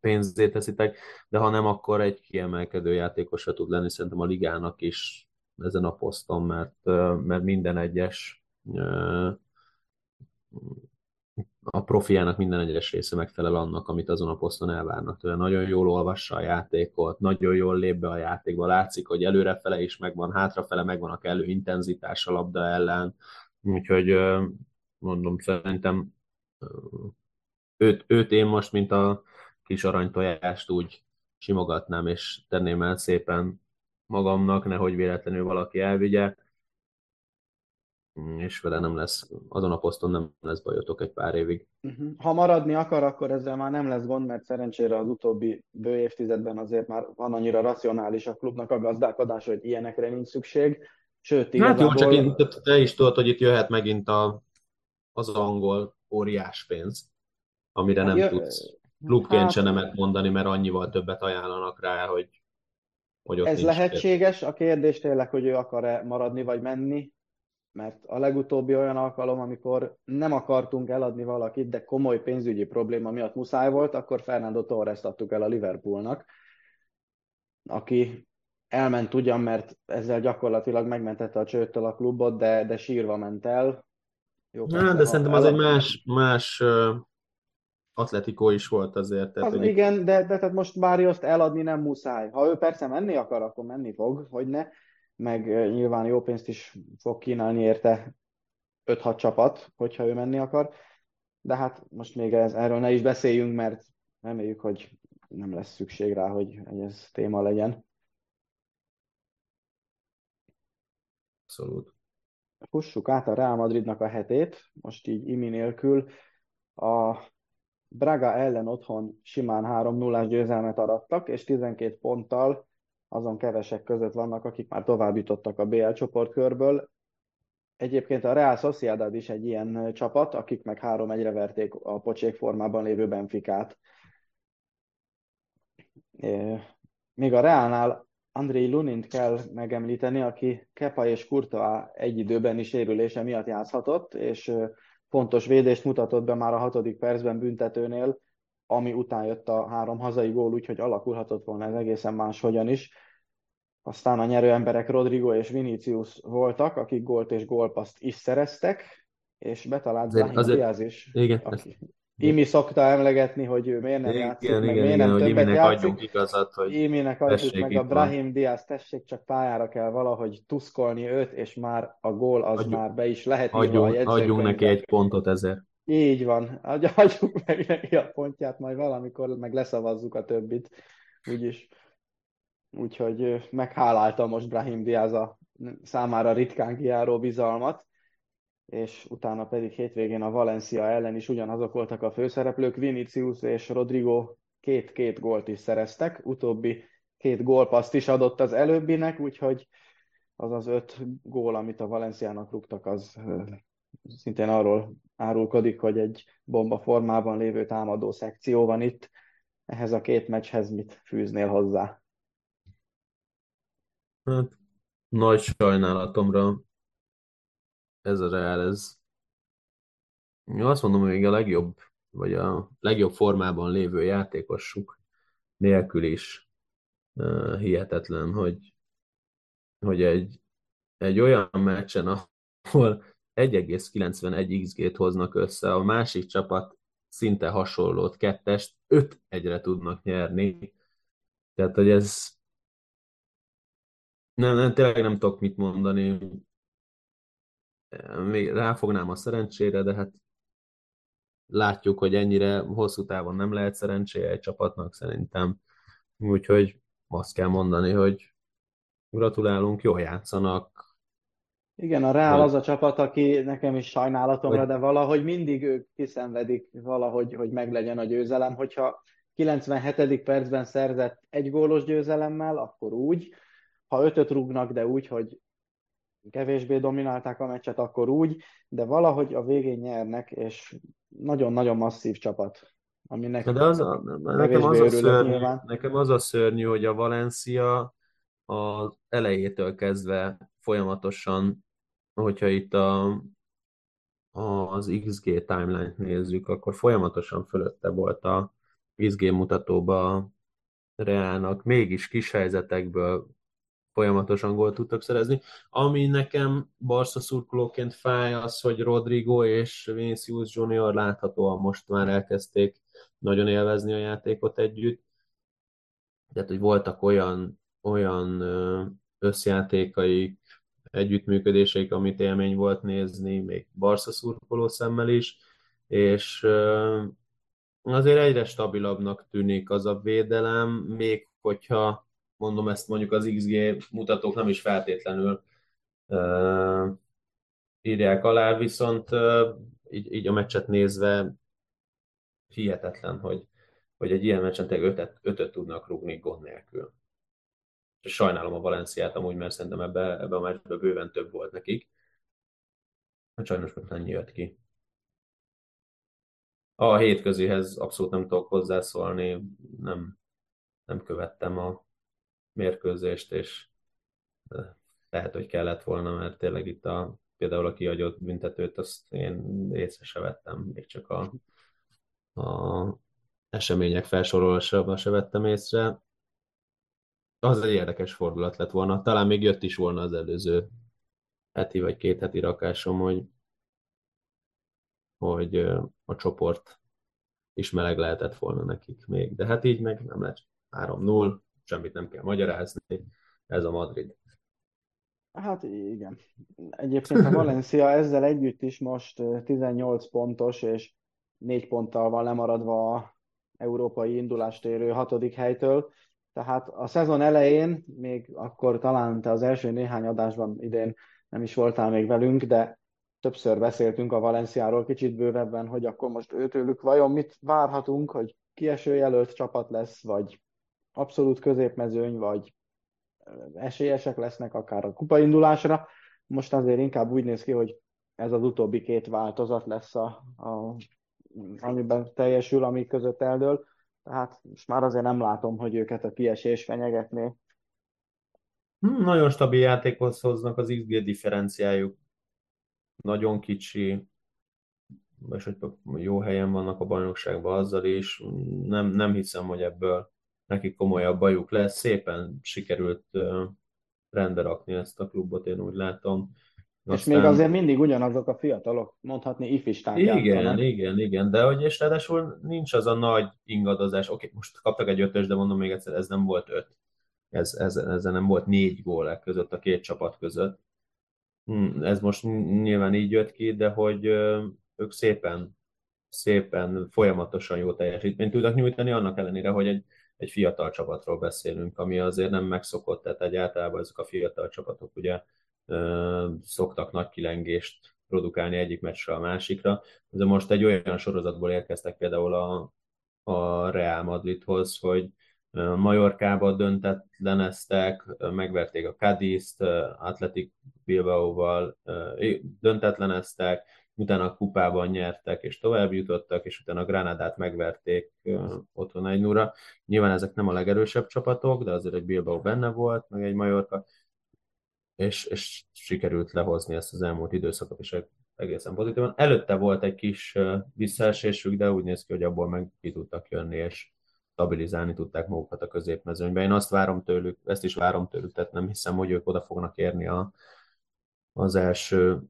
S3: pénzét teszitek, de ha nem, akkor egy kiemelkedő játékosra tud lenni szerintem a ligának is ezen a poszton, mert, mert minden egyes a profiának minden egyes része megfelel annak, amit azon a poszton elvárnak Ő Nagyon jól olvassa a játékot, nagyon jól lép be a játékba, látszik, hogy előrefele is megvan, hátrafele megvan a kellő intenzitás a labda ellen, úgyhogy mondom, szerintem őt, őt én most, mint a kis aranytojást úgy simogatnám, és tenném el szépen magamnak, nehogy véletlenül valaki elvigye és vele nem lesz, azon a poszton nem lesz bajotok egy pár évig.
S2: Mhm. Ha maradni akar, akkor ezzel már nem lesz gond, mert szerencsére az utóbbi bő évtizedben azért már van annyira racionális a klubnak a gazdálkodás, hogy ilyenekre nincs szükség. Sőt,
S3: igazából... Hát jó, csak én, te is tudod, hogy itt jöhet megint a, az angol óriás pénz, amire nem ja, tudsz klubként hát, se nemet mondani, mert annyival többet ajánlanak rá, hogy,
S2: hogy ott Ez lehetséges, a kérdés tényleg, hogy ő akar-e maradni vagy menni, mert a legutóbbi olyan alkalom, amikor nem akartunk eladni valakit, de komoly pénzügyi probléma miatt muszáj volt, akkor Fernando torres adtuk el a Liverpoolnak, aki elment ugyan, mert ezzel gyakorlatilag megmentette a csőttől a klubot, de, de sírva ment el.
S3: Jó, persze, de szerintem az egy más, más uh, atletikó is volt azért.
S2: Tehát, az, hogy... Igen, de, de tehát most azt eladni nem muszáj. Ha ő persze menni akar, akkor menni fog, hogy ne meg nyilván jó pénzt is fog kínálni érte 5-6 csapat, hogyha ő menni akar. De hát most még ez, erről ne is beszéljünk, mert reméljük, hogy nem lesz szükség rá, hogy ez téma legyen.
S3: Abszolút.
S2: Fussuk át a Real Madridnak a hetét, most így imi nélkül. A Braga ellen otthon simán 3-0-ás győzelmet arattak, és 12 ponttal azon kevesek között vannak, akik már tovább jutottak a BL csoportkörből. Egyébként a Real Sociedad is egy ilyen csapat, akik meg három egyre verték a pocsék formában lévő Benficát. Még a Realnál Andrei Lunint kell megemlíteni, aki Kepa és Kurta egy időben is érülése miatt játszhatott, és fontos védést mutatott be már a hatodik percben büntetőnél, ami után jött a három hazai gól, úgyhogy alakulhatott volna ez egészen máshogyan is. Aztán a nyerő emberek Rodrigo és Vinicius voltak, akik gólt és gólpaszt is szereztek, és betalált Brahim Diaz is.
S3: Igen, aki,
S2: Imi szokta emlegetni, hogy ő miért nem igen, játszik, igen, meg igen, miért igen, nem többet Iminek játszik. adjunk
S3: igazat, hogy
S2: Iminek adjuk meg a Brahim Diaz, tessék csak pályára kell valahogy tuszkolni őt, és már a gól az adjunk, már be is lehet
S3: adjunk, Adjunk neki egy pontot ezért.
S2: Így van, adjuk meg neki a pontját, majd valamikor meg leszavazzuk a többit. Úgyis. Úgyhogy meghálálta most Brahim Diaz a számára ritkán kiáró bizalmat. és utána pedig hétvégén a Valencia ellen is ugyanazok voltak a főszereplők, Vinicius és Rodrigo két-két gólt is szereztek, utóbbi két gólpaszt is adott az előbbinek, úgyhogy az az öt gól, amit a Valenciának rúgtak, az szintén arról árulkodik, hogy egy bomba formában lévő támadó szekció van itt. Ehhez a két meccshez mit fűznél hozzá?
S3: Hát, nagy sajnálatomra ez a Real, ez azt mondom, hogy még a legjobb, vagy a legjobb formában lévő játékosuk nélkül is uh, hihetetlen, hogy, hogy egy, egy olyan meccsen, ahol 1,91 XG-t hoznak össze, a másik csapat szinte hasonlót, kettest, 5 egyre tudnak nyerni. Tehát, hogy ez nem, nem, tényleg nem tudok mit mondani. Még ráfognám a szerencsére, de hát látjuk, hogy ennyire hosszú távon nem lehet szerencséje egy csapatnak szerintem. Úgyhogy azt kell mondani, hogy gratulálunk, jól játszanak,
S2: igen, a Real az a csapat, aki nekem is sajnálatomra, de valahogy mindig ők kiszenvedik valahogy, hogy meglegyen a győzelem. Hogyha 97. percben szerzett egy gólos győzelemmel, akkor úgy. Ha ötöt rúgnak, de úgy, hogy kevésbé dominálták a meccset, akkor úgy, de valahogy a végén nyernek, és nagyon-nagyon masszív csapat. Aminek
S3: de az a, nekem, az a szörnyű, nekem az a szörnyű, hogy a Valencia az elejétől kezdve folyamatosan, hogyha itt a, az XG timeline-t nézzük, akkor folyamatosan fölötte volt a XG mutatóba Reálnak, mégis kis helyzetekből folyamatosan gólt tudtak szerezni. Ami nekem Barca szurkolóként fáj az, hogy Rodrigo és Vinicius Junior láthatóan most már elkezdték nagyon élvezni a játékot együtt. Tehát, hogy voltak olyan, olyan összjátékaik, együttműködéseik, amit élmény volt nézni, még Barca szurkoló szemmel is, és azért egyre stabilabbnak tűnik az a védelem, még hogyha mondom ezt mondjuk az XG mutatók nem is feltétlenül uh, írják alá, viszont így, így a meccset nézve hihetetlen, hogy, hogy egy ilyen meccsen tényleg ötöt, ötöt tudnak rúgni gond nélkül. Sajnálom a Valenciát amúgy, mert szerintem ebbe, ebbe a meccsben bőven több volt nekik. Hát sajnos most ennyi jött ki. A hétközihez abszolút nem tudok hozzászólni, nem, nem követtem a mérkőzést, és lehet, hogy kellett volna, mert tényleg itt a, például a kiadott büntetőt, azt én észre se vettem, még csak a, a események felsorolásában se vettem észre. Az egy érdekes fordulat lett volna. Talán még jött is volna az előző heti vagy két heti rakásom, hogy, hogy a csoport is meleg lehetett volna nekik még. De hát így meg nem lett 3-0, semmit nem kell magyarázni, ez a Madrid.
S2: Hát igen. Egyébként a Valencia ezzel együtt is most 18 pontos, és 4 ponttal van lemaradva a európai indulást érő hatodik helytől. Tehát a szezon elején, még akkor talán te az első néhány adásban idén nem is voltál még velünk, de többször beszéltünk a Valenciáról kicsit bővebben, hogy akkor most őtőlük vajon mit várhatunk, hogy kieső jelölt csapat lesz, vagy abszolút középmezőny, vagy esélyesek lesznek akár a kupaindulásra. Most azért inkább úgy néz ki, hogy ez az utóbbi két változat lesz, a, a, amiben teljesül, ami között eldől. Tehát most már azért nem látom, hogy őket a kiesés fenyegetné.
S3: Hmm, nagyon stabil játékhoz hoznak, az XG differenciájuk nagyon kicsi, és hogy jó helyen vannak a bajnokságban azzal is. Nem, nem hiszem, hogy ebből nekik komolyabb bajuk lesz. Szépen sikerült rendbe rakni ezt a klubot, én úgy látom.
S2: Aztán... És még azért mindig ugyanazok a fiatalok, mondhatni ifistán
S3: Igen, játszanak. igen, igen, de hogy és ráadásul nincs az a nagy ingadozás. Oké, most kaptak egy ötös, de mondom még egyszer, ez nem volt öt. Ez, ez, ez nem volt négy gól között a két csapat között. Hm, ez most nyilván így jött ki, de hogy ők szépen, szépen folyamatosan jó teljesítményt tudnak nyújtani, annak ellenére, hogy egy egy fiatal csapatról beszélünk, ami azért nem megszokott, tehát egy általában ezek a fiatal csapatok ugye szoktak nagy kilengést produkálni egyik meccsre a másikra. De most egy olyan sorozatból érkeztek például a, a Real Madridhoz, hogy Majorkába döntetleneztek, megverték a Cadiz-t, Athletic Bilbao-val döntetleneztek, utána a kupában nyertek és tovább jutottak, és utána a Granadát megverték otthon egy núra. Nyilván ezek nem a legerősebb csapatok, de azért egy Bilbao benne volt, meg egy Majorka, és, és sikerült lehozni ezt az elmúlt időszakot, és egészen pozitívan. Előtte volt egy kis visszaesésük, de úgy néz ki, hogy abból meg ki tudtak jönni, és stabilizálni tudták magukat a középmezőnyben. Én azt várom tőlük, ezt is várom tőlük, tehát nem hiszem, hogy ők oda fognak érni a, az első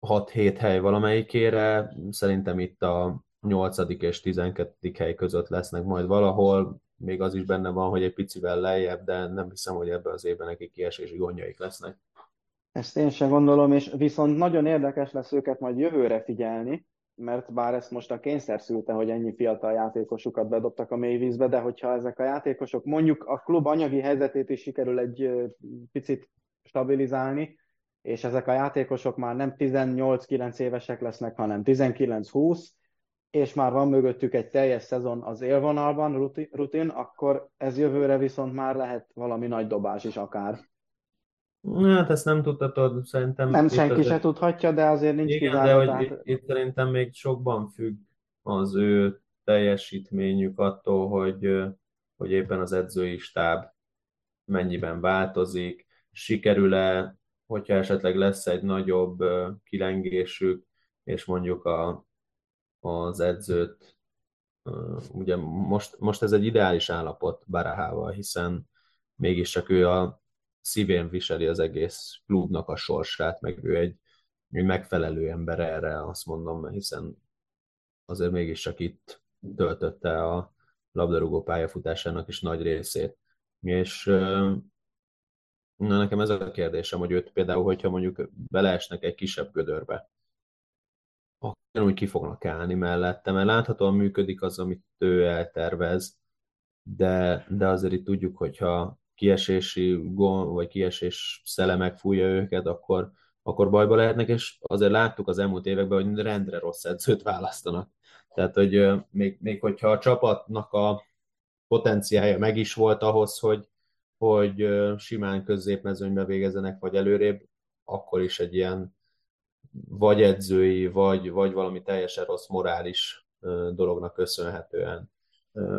S3: 6-7 hely valamelyikére. Szerintem itt a 8. és 12. hely között lesznek majd valahol. Még az is benne van, hogy egy picivel lejjebb, de nem hiszem, hogy ebben az évben nekik kiesési gondjaik lesznek.
S2: Ezt én sem gondolom, és viszont nagyon érdekes lesz őket majd jövőre figyelni, mert bár ezt most a kényszer szülte, hogy ennyi fiatal játékosukat bedobtak a mélyvízbe, de hogyha ezek a játékosok mondjuk a klub anyagi helyzetét is sikerül egy picit stabilizálni, és ezek a játékosok már nem 18-9 évesek lesznek, hanem 19-20, és már van mögöttük egy teljes szezon az élvonalban, rutin, akkor ez jövőre viszont már lehet valami nagy dobás is akár.
S3: Hát ezt nem tudhatod, szerintem.
S2: Nem senki azért... se tudhatja, de azért nincs
S3: Igen, kizárva. de hogy tehát... itt szerintem még sokban függ az ő teljesítményük attól, hogy, hogy éppen az edzői stáb mennyiben változik, sikerül-e, hogyha esetleg lesz egy nagyobb kilengésük, és mondjuk a, az edzőt, ugye most, most ez egy ideális állapot Barahával, hiszen mégiscsak ő a szívén viseli az egész klubnak a sorsát, meg ő egy, egy megfelelő ember erre, azt mondom, hiszen azért mégiscsak itt töltötte a labdarúgó pályafutásának is nagy részét. És na, nekem ez a kérdésem, hogy őt például, hogyha mondjuk beleesnek egy kisebb gödörbe, akkor úgy ki fognak állni mellette, mert láthatóan működik az, amit ő eltervez, de, de azért itt tudjuk, hogyha kiesési gond, vagy kiesés szele megfújja őket, akkor, akkor bajba lehetnek, és azért láttuk az elmúlt években, hogy rendre rossz edzőt választanak. Tehát, hogy még, még hogyha a csapatnak a potenciája meg is volt ahhoz, hogy, hogy simán középmezőnybe végezzenek, vagy előrébb, akkor is egy ilyen vagy edzői, vagy, vagy valami teljesen rossz morális dolognak köszönhetően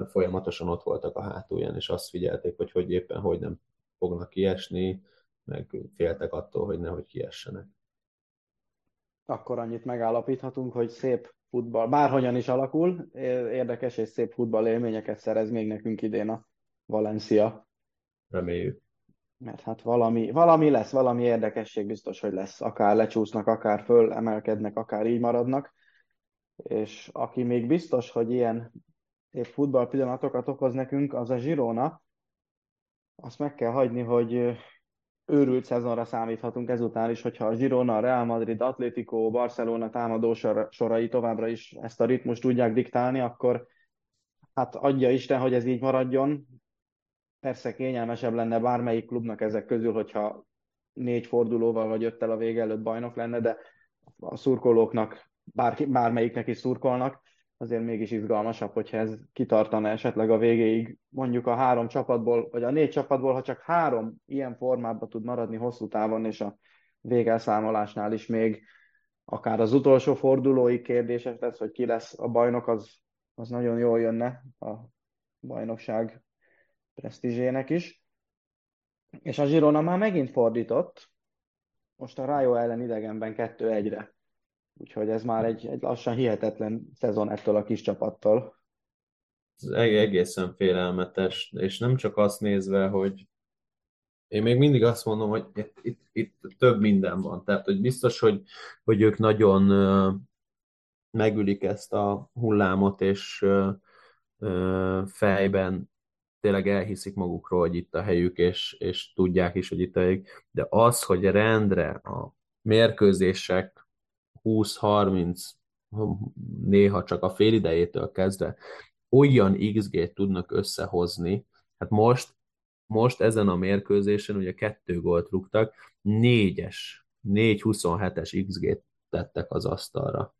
S3: folyamatosan ott voltak a hátulján, és azt figyelték, hogy hogy éppen hogy nem fognak kiesni, meg féltek attól, hogy nehogy kiessenek.
S2: Akkor annyit megállapíthatunk, hogy szép futball, bárhogyan is alakul, érdekes és szép futball élményeket szerez még nekünk idén a Valencia.
S3: Reméljük.
S2: Mert hát valami, valami lesz, valami érdekesség biztos, hogy lesz. Akár lecsúsznak, akár föl emelkednek, akár így maradnak. És aki még biztos, hogy ilyen épp futball pillanatokat okoz nekünk, az a Girona. Azt meg kell hagyni, hogy őrült szezonra számíthatunk ezután is, hogyha a Girona, Real Madrid, Atlético, Barcelona támadó sorai továbbra is ezt a ritmust tudják diktálni, akkor hát adja Isten, hogy ez így maradjon. Persze kényelmesebb lenne bármelyik klubnak ezek közül, hogyha négy fordulóval vagy öttel a vége előtt bajnok lenne, de a szurkolóknak bárki, bármelyiknek is szurkolnak azért mégis izgalmasabb, hogyha ez kitartana esetleg a végéig, mondjuk a három csapatból, vagy a négy csapatból, ha csak három ilyen formában tud maradni hosszú távon, és a végelszámolásnál is még akár az utolsó fordulói kérdéses lesz, hogy ki lesz a bajnok, az, az nagyon jól jönne a bajnokság presztízsének is. És a Girona már megint fordított, most a Rayo ellen idegenben 2-1-re. Úgyhogy ez már egy, egy lassan hihetetlen szezon ettől a kis csapattól.
S3: Ez egészen félelmetes, és nem csak azt nézve, hogy én még mindig azt mondom, hogy itt, itt, itt több minden van. Tehát, hogy biztos, hogy, hogy ők nagyon megülik ezt a hullámot, és fejben tényleg elhiszik magukról, hogy itt a helyük, és, és tudják is, hogy itt a helyük. De az, hogy rendre a mérkőzések 20-30, néha csak a fél idejétől kezdve olyan XG-t tudnak összehozni, hát most, most ezen a mérkőzésen ugye kettő gólt rúgtak, négyes, 4-27-es XG-t tettek az asztalra.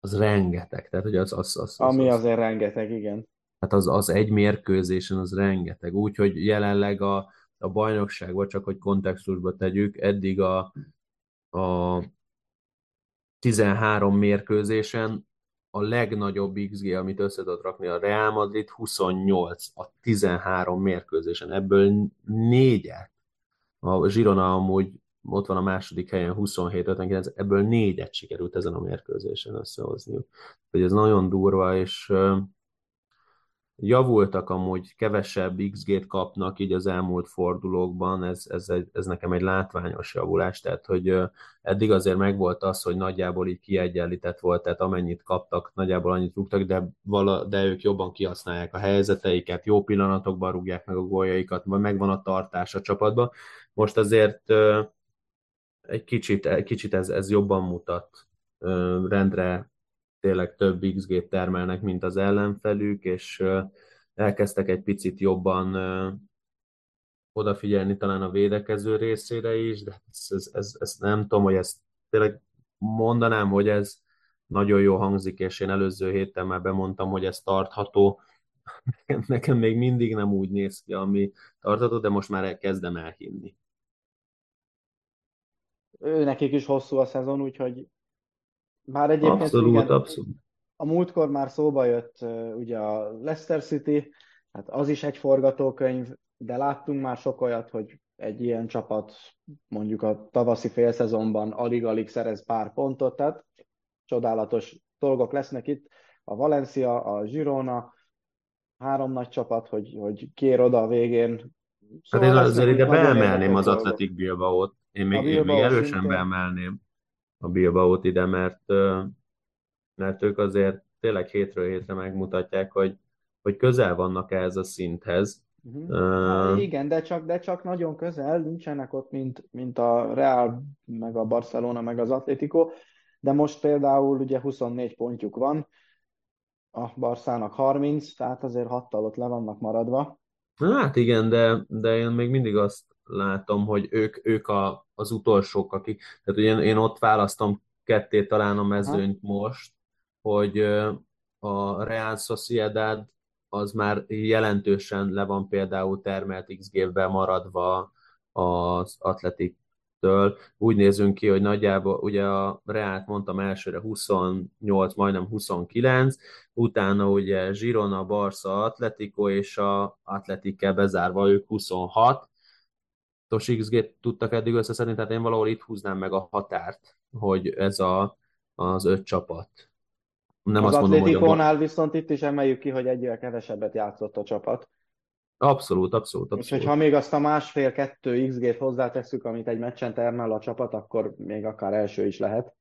S3: Az rengeteg. Tehát, hogy az, az, az, az,
S2: Ami
S3: az,
S2: azért rengeteg, igen.
S3: Hát az, az egy mérkőzésen az rengeteg. Úgyhogy jelenleg a, a bajnokságban, csak hogy kontextusba tegyük, eddig a, a 13 mérkőzésen a legnagyobb XG, amit össze tudott rakni a Real Madrid, 28 a 13 mérkőzésen. Ebből négyet. A Girona amúgy ott van a második helyen 27-59, ebből négyet sikerült ezen a mérkőzésen összehozniuk. Hogy ez nagyon durva, és javultak amúgy, kevesebb XG-t kapnak így az elmúlt fordulókban, ez, ez, egy, ez nekem egy látványos javulás, tehát hogy eddig azért megvolt az, hogy nagyjából így kiegyenlített volt, tehát amennyit kaptak, nagyjából annyit rúgtak, de, vala, de ők jobban kihasználják a helyzeteiket, jó pillanatokban rúgják meg a góljaikat, vagy megvan a tartás a csapatban. Most azért egy kicsit, egy kicsit ez, ez jobban mutat rendre tényleg több XG-t termelnek, mint az ellenfelük, és elkezdtek egy picit jobban odafigyelni talán a védekező részére is, de ez, ez, ez, ez nem tudom, hogy ezt tényleg mondanám, hogy ez nagyon jó hangzik, és én előző héten már bemondtam, hogy ez tartható. [LAUGHS] Nekem még mindig nem úgy néz ki, ami tartható, de most már kezdem elhinni.
S2: Ő nekik is hosszú a szezon, úgyhogy már egyébként
S3: abszolút,
S2: igen,
S3: abszolút.
S2: A múltkor már szóba jött ugye a Leicester City, hát az is egy forgatókönyv, de láttunk már sok olyat, hogy egy ilyen csapat mondjuk a tavaszi félszezonban alig-alig szerez pár pontot, tehát csodálatos dolgok lesznek itt. A Valencia, a Girona, három nagy csapat, hogy, hogy kér oda a végén.
S3: Szóval hát én azért ide beemelném az Atletic Bilbao-t. Én még, én még erősen szintén. beemelném a Bilbao-t ide, mert, mert ők azért tényleg hétről hétre megmutatják, hogy, hogy közel vannak ehhez a szinthez.
S2: Uh-huh. Uh, igen, de csak, de csak nagyon közel, nincsenek ott, mint, mint a Real, meg a Barcelona, meg az Atlético, de most például ugye 24 pontjuk van, a Barszának 30, tehát azért hattal ott le vannak maradva.
S3: Hát igen, de, de én még mindig azt látom, hogy ők, ők a, az utolsók, akik, tehát ugye én, én ott választom ketté talán a mezőnyt most, hogy a Real Sociedad az már jelentősen le van például termelt XG-vel maradva az Atletik-től. Úgy nézünk ki, hogy nagyjából ugye a Reált mondtam elsőre 28, majdnem 29, utána ugye Girona, Barca, Atletico és a Atletikkel bezárva ők 26, tos XG tudtak eddig összeszedni, tehát én valahol itt húznám meg a határt, hogy ez a, az öt csapat.
S2: Nem az azt mondom, hogy a... viszont itt is emeljük ki, hogy egyre kevesebbet játszott a csapat.
S3: Abszolút, abszolút, abszolút.
S2: Úgyhogy ha még azt a másfél-kettő XG-t hozzátesszük, amit egy meccsen termel a csapat, akkor még akár első is lehet.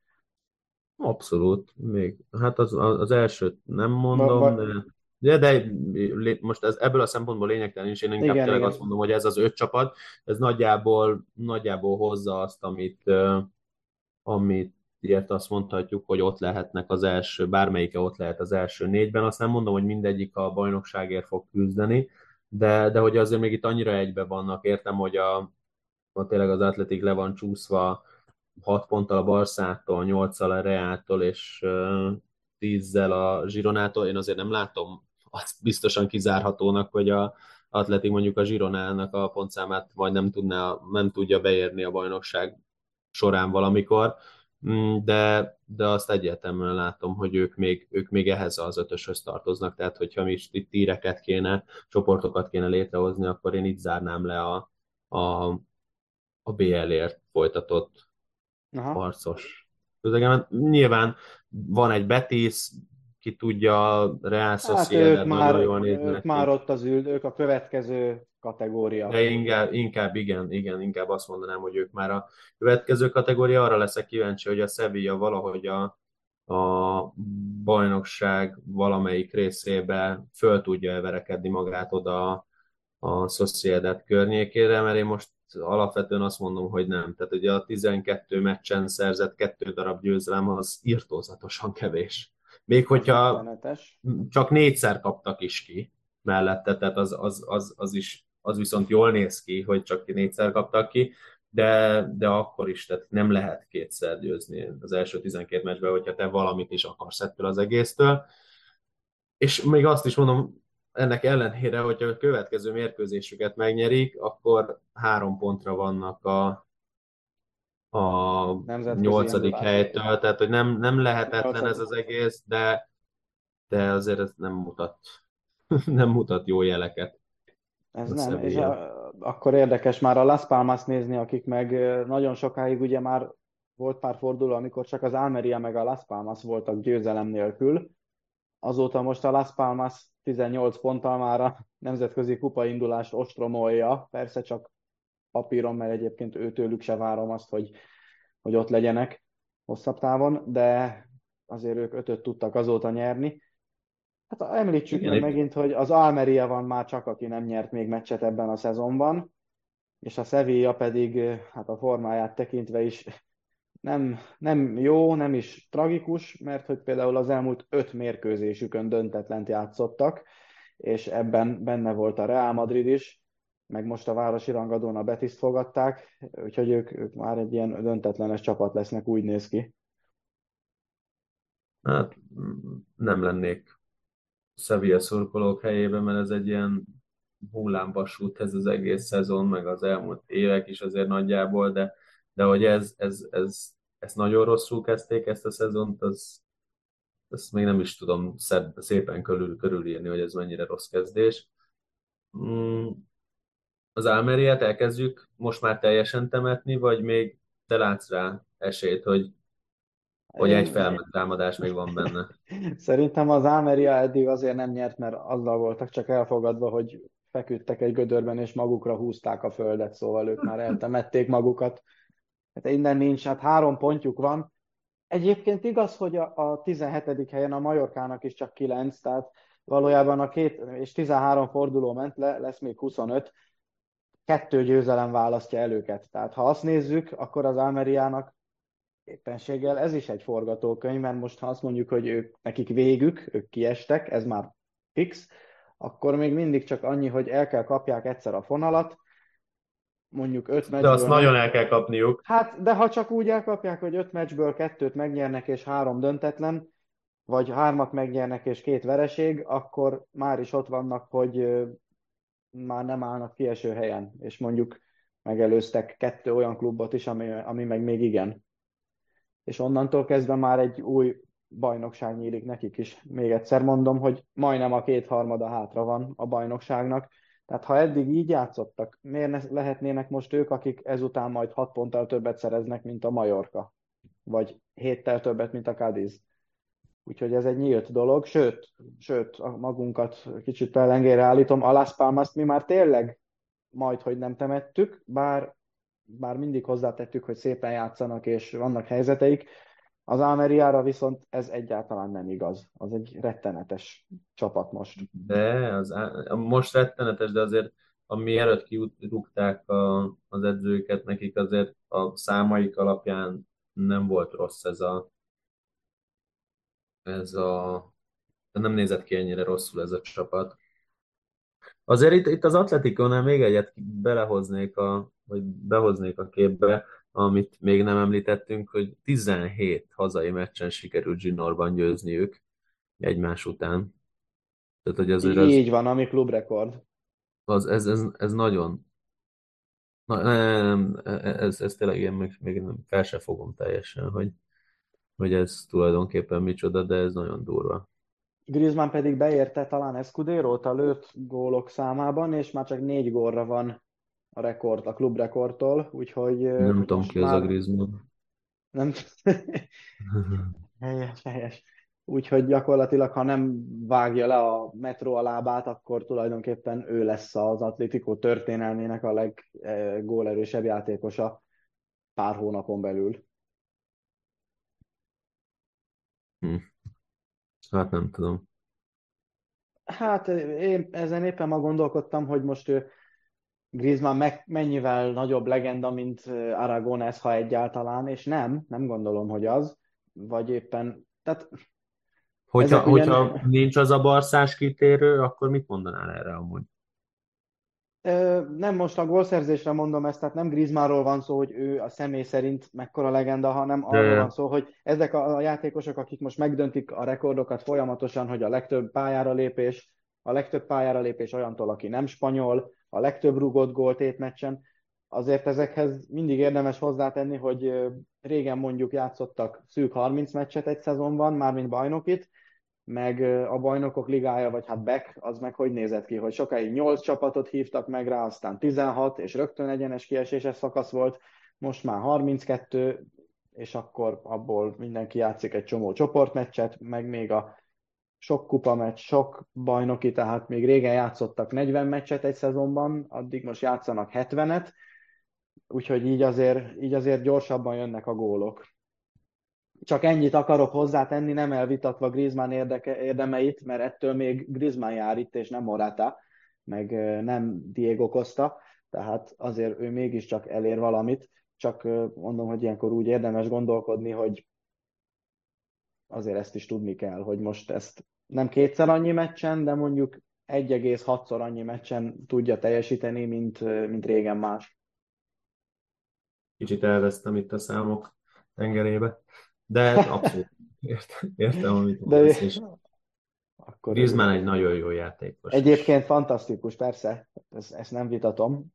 S3: Abszolút, még. Hát az, az elsőt nem mondom, ba, ba... de de, de most ez, ebből a szempontból lényegtelen is, én inkább igen, tényleg igen. azt mondom, hogy ez az öt csapat, ez nagyjából, nagyjából hozza azt, amit, amit ilyet azt mondhatjuk, hogy ott lehetnek az első, bármelyike ott lehet az első négyben. Azt nem mondom, hogy mindegyik a bajnokságért fog küzdeni, de, de hogy azért még itt annyira egybe vannak, értem, hogy a, a tényleg az Atletik le van csúszva 6 ponttal a Barszától, 8-al a Reától, és 10-zel a Zsironától. Én azért nem látom azt biztosan kizárhatónak, hogy a Atletik mondjuk a Zsironának a pontszámát majd nem, tudná, nem tudja beérni a bajnokság során valamikor, mm, de, de azt egyértelműen látom, hogy ők még, ők még ehhez az ötöshöz tartoznak, tehát hogyha mi itt tíreket kéne, csoportokat kéne létrehozni, akkor én itt zárnám le a, a, a BL-ért folytatott Aha. harcos közegemet. Nyilván van egy Betis, ki tudja, Real Sociedad hát ők
S2: már, jól ők már ott az ül, ők a következő kategória.
S3: De inkább, inkább igen, igen, inkább azt mondanám, hogy ők már a következő kategória. Arra leszek kíváncsi, hogy a Sevilla valahogy a, a bajnokság valamelyik részébe föl tudja verekedni magát oda a Sociedad környékére, mert én most alapvetően azt mondom, hogy nem. Tehát ugye a 12 meccsen szerzett kettő darab győzelem az írtózatosan kevés. Még hogyha csak négyszer kaptak is ki mellette, tehát az, az, az, az is az viszont jól néz ki, hogy csak négyszer kaptak ki, de, de akkor is, tehát nem lehet kétszer győzni az első 12 meccsben, hogyha te valamit is akarsz ettől az egésztől. És még azt is mondom, ennek ellenére, hogyha a következő mérkőzésüket megnyerik, akkor három pontra vannak a, a nyolcadik helytől, tehát hogy nem, nem lehetetlen ez az egész, de, de azért ez nem mutat, [LAUGHS] nem mutat jó jeleket.
S2: Ez nem, és a, akkor érdekes már a Las Palmas nézni, akik meg nagyon sokáig ugye már volt pár forduló, amikor csak az Almeria meg a Las Palmas voltak győzelem nélkül. Azóta most a Las Palmas 18 ponttal már a nemzetközi kupaindulást ostromolja, persze csak papíron, mert egyébként őtőlük se várom azt, hogy, hogy ott legyenek hosszabb távon, de azért ők ötöt tudtak azóta nyerni. Hát említsük meg megint, hogy az Almeria van már csak, aki nem nyert még meccset ebben a szezonban, és a Sevilla pedig hát a formáját tekintve is nem, nem jó, nem is tragikus, mert hogy például az elmúlt öt mérkőzésükön döntetlent játszottak, és ebben benne volt a Real Madrid is, meg most a városi rangadón a Betiszt fogadták, úgyhogy ők, ők már egy ilyen döntetlenes csapat lesznek, úgy néz ki.
S3: Hát nem lennék Sevilla szurkolók helyében, mert ez egy ilyen hullámvasút ez az egész szezon, meg az elmúlt évek is azért nagyjából, de, de hogy ez, ez, ez, ez nagyon rosszul kezdték ezt a szezont, az, ezt még nem is tudom szépen körül, körülírni, hogy ez mennyire rossz kezdés. Az Almeriát elkezdjük most már teljesen temetni, vagy még te látsz rá esélyt, hogy hogy egy felment támadás még van benne. [LAUGHS]
S2: Szerintem az Almeria eddig azért nem nyert, mert azzal voltak csak elfogadva, hogy feküdtek egy gödörben, és magukra húzták a földet, szóval ők már eltemették magukat. Hát innen nincs, hát három pontjuk van. Egyébként igaz, hogy a, a 17. helyen a Majorkának is csak 9, tehát valójában a két és 13 forduló ment le, lesz még 25, kettő győzelem választja el őket. Tehát ha azt nézzük, akkor az Almeriának éppenséggel ez is egy forgatókönyv, mert most ha azt mondjuk, hogy ők, nekik végük, ők kiestek, ez már fix, akkor még mindig csak annyi, hogy el kell kapják egyszer a fonalat, mondjuk öt meccsből...
S3: De azt nagyon el kell kapniuk.
S2: Hát, de ha csak úgy elkapják, hogy öt meccsből kettőt megnyernek és három döntetlen, vagy hármat megnyernek és két vereség, akkor már is ott vannak, hogy már nem állnak kieső helyen, és mondjuk megelőztek kettő olyan klubot is, ami, ami meg még igen és onnantól kezdve már egy új bajnokság nyílik nekik is. Még egyszer mondom, hogy majdnem a kétharmada hátra van a bajnokságnak, tehát ha eddig így játszottak, miért ne lehetnének most ők, akik ezután majd hat ponttal többet szereznek, mint a Majorka? Vagy héttel többet, mint a Cadiz? Úgyhogy ez egy nyílt dolog, sőt, sőt magunkat kicsit pellengére állítom, a Las Palmas mi már tényleg majd, hogy nem temettük, bár bár mindig hozzátettük, hogy szépen játszanak és vannak helyzeteik, az Almeriára viszont ez egyáltalán nem igaz. Az egy rettenetes csapat most.
S3: De, az, most rettenetes, de azért ami előtt kirúgták az edzőket, nekik azért a számaik alapján nem volt rossz ez a ez a nem nézett ki ennyire rosszul ez a csapat. Azért itt, itt az Atletikónál még egyet belehoznék a, vagy behoznék a képbe, amit még nem említettünk, hogy 17 hazai meccsen sikerült Ginorban győzniük egymás után.
S2: Tehát, hogy azért az, Így van, ami klubrekord.
S3: Az, ez, ez, ez nagyon Na, nem, ez, ez tényleg én még, még nem, fel se fogom teljesen, hogy, hogy ez tulajdonképpen micsoda, de ez nagyon durva.
S2: Griezmann pedig beérte talán Escudero-t a lőtt gólok számában, és már csak négy gólra van a rekord, a klubrekordtól, úgyhogy...
S3: Nem tudom ki már... az a Griezmann.
S2: Nem [LAUGHS] helyes, helyes. Úgyhogy gyakorlatilag, ha nem vágja le a metró a lábát, akkor tulajdonképpen ő lesz az Atlético történelmének a leggólerősebb játékosa pár hónapon belül.
S3: Hm. Hát nem tudom.
S2: Hát én ezen éppen ma gondolkodtam, hogy most ő Griezmann meg, mennyivel nagyobb legenda, mint Aragones, ha egyáltalán, és nem, nem gondolom, hogy az, vagy éppen, tehát
S3: Hogyha, hogyha ugyan... nincs az a barszás kitérő, akkor mit mondanál erre amúgy?
S2: Nem most a gólszerzésre mondom ezt, tehát nem Griezmannról van szó, hogy ő a személy szerint mekkora legenda, hanem De... arról van szó, hogy ezek a játékosok, akik most megdöntik a rekordokat folyamatosan, hogy a legtöbb pályára lépés, a legtöbb pályára lépés olyantól, aki nem spanyol, a legtöbb rugott gólt étmeccsen, azért ezekhez mindig érdemes hozzátenni, hogy régen mondjuk játszottak szűk 30 meccset egy szezonban, mármint bajnokit, meg a bajnokok ligája, vagy hát Beck, az meg hogy nézett ki, hogy sokáig 8 csapatot hívtak meg rá, aztán 16, és rögtön egyenes kieséses szakasz volt, most már 32, és akkor abból mindenki játszik egy csomó csoportmeccset, meg még a sok kupa meccs, sok bajnoki, tehát még régen játszottak 40 meccset egy szezonban, addig most játszanak 70-et, úgyhogy így azért, így azért gyorsabban jönnek a gólok. Csak ennyit akarok hozzátenni, nem elvitatva Griezmann érdeke, érdemeit, mert ettől még Griezmann jár itt, és nem Morata, meg nem Diego Costa, tehát azért ő mégiscsak elér valamit, csak mondom, hogy ilyenkor úgy érdemes gondolkodni, hogy azért ezt is tudni kell, hogy most ezt nem kétszer annyi meccsen, de mondjuk 1,6-szor annyi meccsen tudja teljesíteni, mint, mint régen más.
S3: Kicsit elvesztem itt a számok tengerébe. De abszolút értem, értem amit mondasz, és akkor Griezmann egy nagyon jó játékos.
S2: Egyébként fantasztikus, persze, ezt, ezt nem vitatom.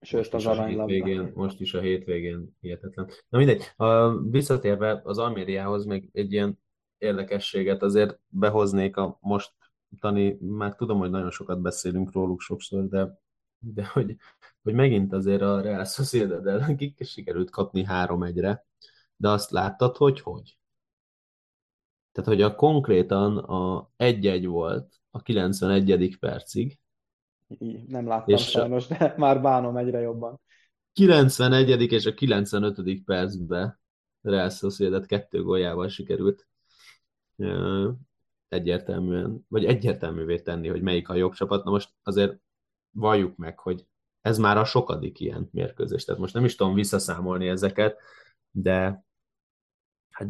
S3: Sőt, az arany Most is a hétvégén hihetetlen. Na mindegy, a, visszatérve az Almériához még egy ilyen érdekességet azért behoznék a most tani, már tudom, hogy nagyon sokat beszélünk róluk sokszor, de, de hogy, hogy megint azért a Real Sociedad ellen sikerült kapni három egyre, de azt láttad, hogy hogy? Tehát, hogy a konkrétan a 1-1 volt a 91. percig.
S2: Nem láttam és sajnos, de [LAUGHS] már bánom egyre jobban.
S3: 91. és a 95. percben Real Sociedad kettő góljával sikerült egyértelműen, vagy egyértelművé tenni, hogy melyik a jobb csapat. Na most azért valljuk meg, hogy ez már a sokadik ilyen mérkőzés. Tehát most nem is tudom visszaszámolni ezeket, de hát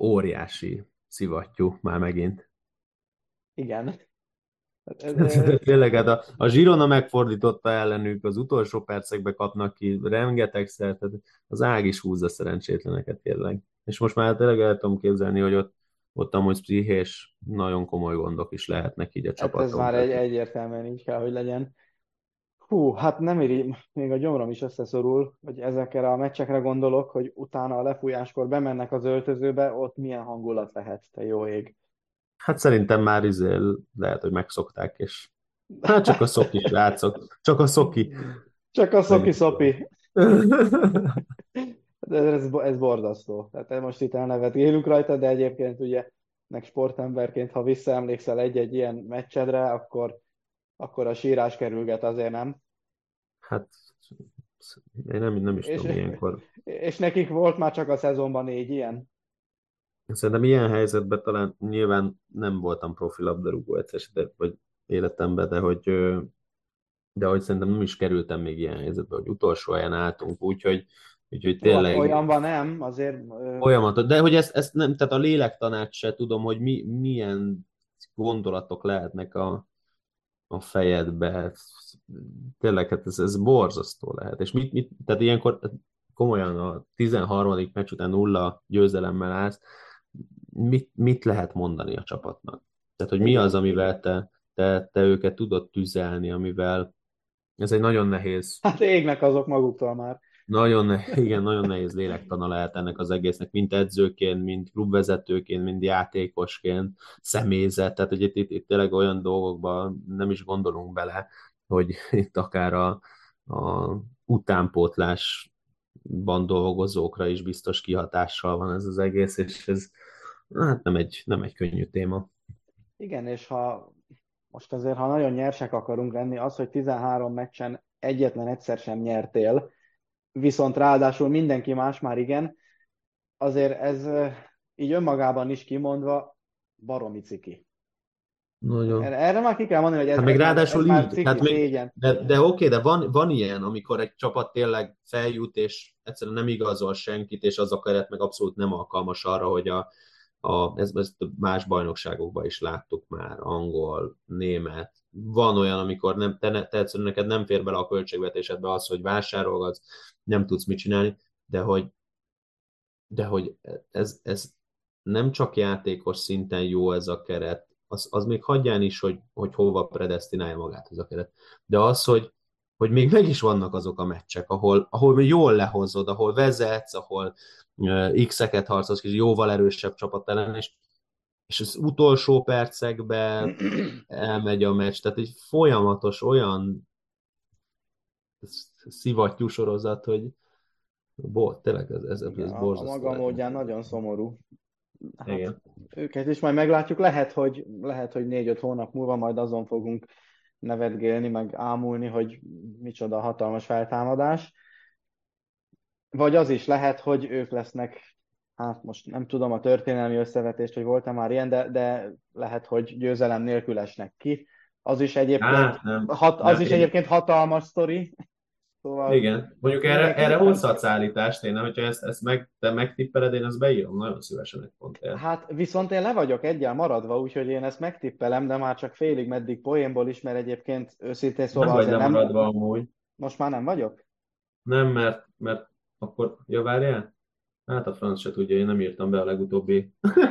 S3: óriási szivattyú már megint.
S2: Igen. [LAUGHS]
S3: Tényleg, hát a, a Zsirona megfordította ellenük, az utolsó percekbe kapnak ki rengetegszer, tehát az ág is húzza szerencsétleneket tényleg. És most már tényleg el tudom képzelni, hogy ott, ott amúgy pszichés, nagyon komoly gondok is lehetnek így a csapaton. Hát
S2: ez már egy, egyértelműen így kell, hogy legyen. Hú, hát nem éri, még a gyomrom is összeszorul, hogy ezekre a meccsekre gondolok, hogy utána a lefújáskor bemennek az öltözőbe, ott milyen hangulat lehet, te jó ég.
S3: Hát szerintem már izél, lehet, hogy megszokták, és hát csak a szoki [LAUGHS] látszok, csak a szoki.
S2: Csak a szoki szopi. [LAUGHS] De ez, ez borzasztó. Tehát most itt élünk rajta, de egyébként ugye meg sportemberként, ha visszaemlékszel egy-egy ilyen meccsedre, akkor akkor a sírás kerülget azért nem.
S3: Hát én nem, nem is és, tudom ilyenkor.
S2: És nekik volt már csak a szezonban négy ilyen?
S3: Szerintem ilyen helyzetben talán nyilván nem voltam profi labdarúgó egyszer, de, vagy életemben, de hogy, de hogy szerintem nem is kerültem még ilyen helyzetbe, hogy utolsó helyen álltunk, úgyhogy, úgyhogy tényleg...
S2: Olyanban nem, azért...
S3: Olyanban, de hogy ezt, ezt nem, tehát a lélektanát se tudom, hogy mi, milyen gondolatok lehetnek a, a fejedbe. Tényleg, hát ez, ez borzasztó lehet. És mit, mit, tehát ilyenkor komolyan a 13. meccs után nulla győzelemmel állsz, mit, mit lehet mondani a csapatnak? Tehát, hogy mi az, amivel te, te, te őket tudod tüzelni, amivel ez egy nagyon nehéz.
S2: Hát égnek azok maguktól már.
S3: Nagyon, igen, nagyon nehéz lélektana lehet ennek az egésznek, mint edzőként, mint klubvezetőként, mint játékosként, személyzet, tehát hogy itt, itt, itt tényleg olyan dolgokban nem is gondolunk bele, hogy itt akár a, a utánpótlásban dolgozókra is biztos kihatással van ez az egész, és ez hát nem egy, nem egy könnyű téma.
S2: Igen, és ha most azért, ha nagyon nyersek akarunk lenni, az, hogy 13 meccsen egyetlen egyszer sem nyertél, viszont ráadásul mindenki más már igen, azért ez így önmagában is kimondva baromi ciki.
S3: Nagyon.
S2: Erre már ki kell mondani, hogy ez,
S3: hát még ráadásul ez így, ciki, hát még, de, de oké, de van, van ilyen, amikor egy csapat tényleg feljut, és egyszerűen nem igazol senkit, és az a keret meg abszolút nem alkalmas arra, hogy a, a, ezt, ezt más bajnokságokban is láttuk már, angol, német. Van olyan, amikor nem, te, te egyszerűen neked nem fér bele a költségvetésedbe az, hogy vásárolgatsz, nem tudsz mit csinálni, de hogy, de hogy ez, ez nem csak játékos szinten jó ez a keret, az, az még hagyján is, hogy, hogy hova predestinálja magát ez a keret. De az, hogy, hogy még meg is vannak azok a meccsek, ahol, ahol jól lehozod, ahol vezetsz, ahol X-eket harcolsz, és jóval erősebb csapat ellen, és, és az utolsó percekben [CLEARS THROAT] elmegy a meccs, tehát egy folyamatos olyan szivattyú sorozat, hogy bo, tényleg ez, ez, ez
S2: a,
S3: borzasztó.
S2: A maga módján nagyon szomorú.
S3: Hát, Igen.
S2: Őket is majd meglátjuk, lehet, hogy, lehet, hogy négy-öt hónap múlva majd azon fogunk nevetgélni, meg ámulni, hogy micsoda hatalmas feltámadás. Vagy az is lehet, hogy ők lesznek, hát most nem tudom a történelmi összevetést, hogy volt-e már ilyen, de, de lehet, hogy győzelem nélkül esnek ki. Az is egyébként, hát, nem, hat, az nem, is én... egyébként hatalmas sztori.
S3: Szóval Igen, mondjuk erre, erre hozhatsz állítást, én, hogyha ezt, ezt meg, te megtippeled, én ezt beírom nagyon szívesen egy pontért.
S2: Hát viszont én le vagyok egyel maradva, úgyhogy én ezt megtippelem, de már csak félig meddig poénból is, mert egyébként őszintén szóval
S3: nem vagy nem maradva amúgy.
S2: Most már nem vagyok?
S3: Nem, mert, mert akkor, ja várjál? Hát a franc se tudja, én nem írtam be a legutóbbi [LAUGHS]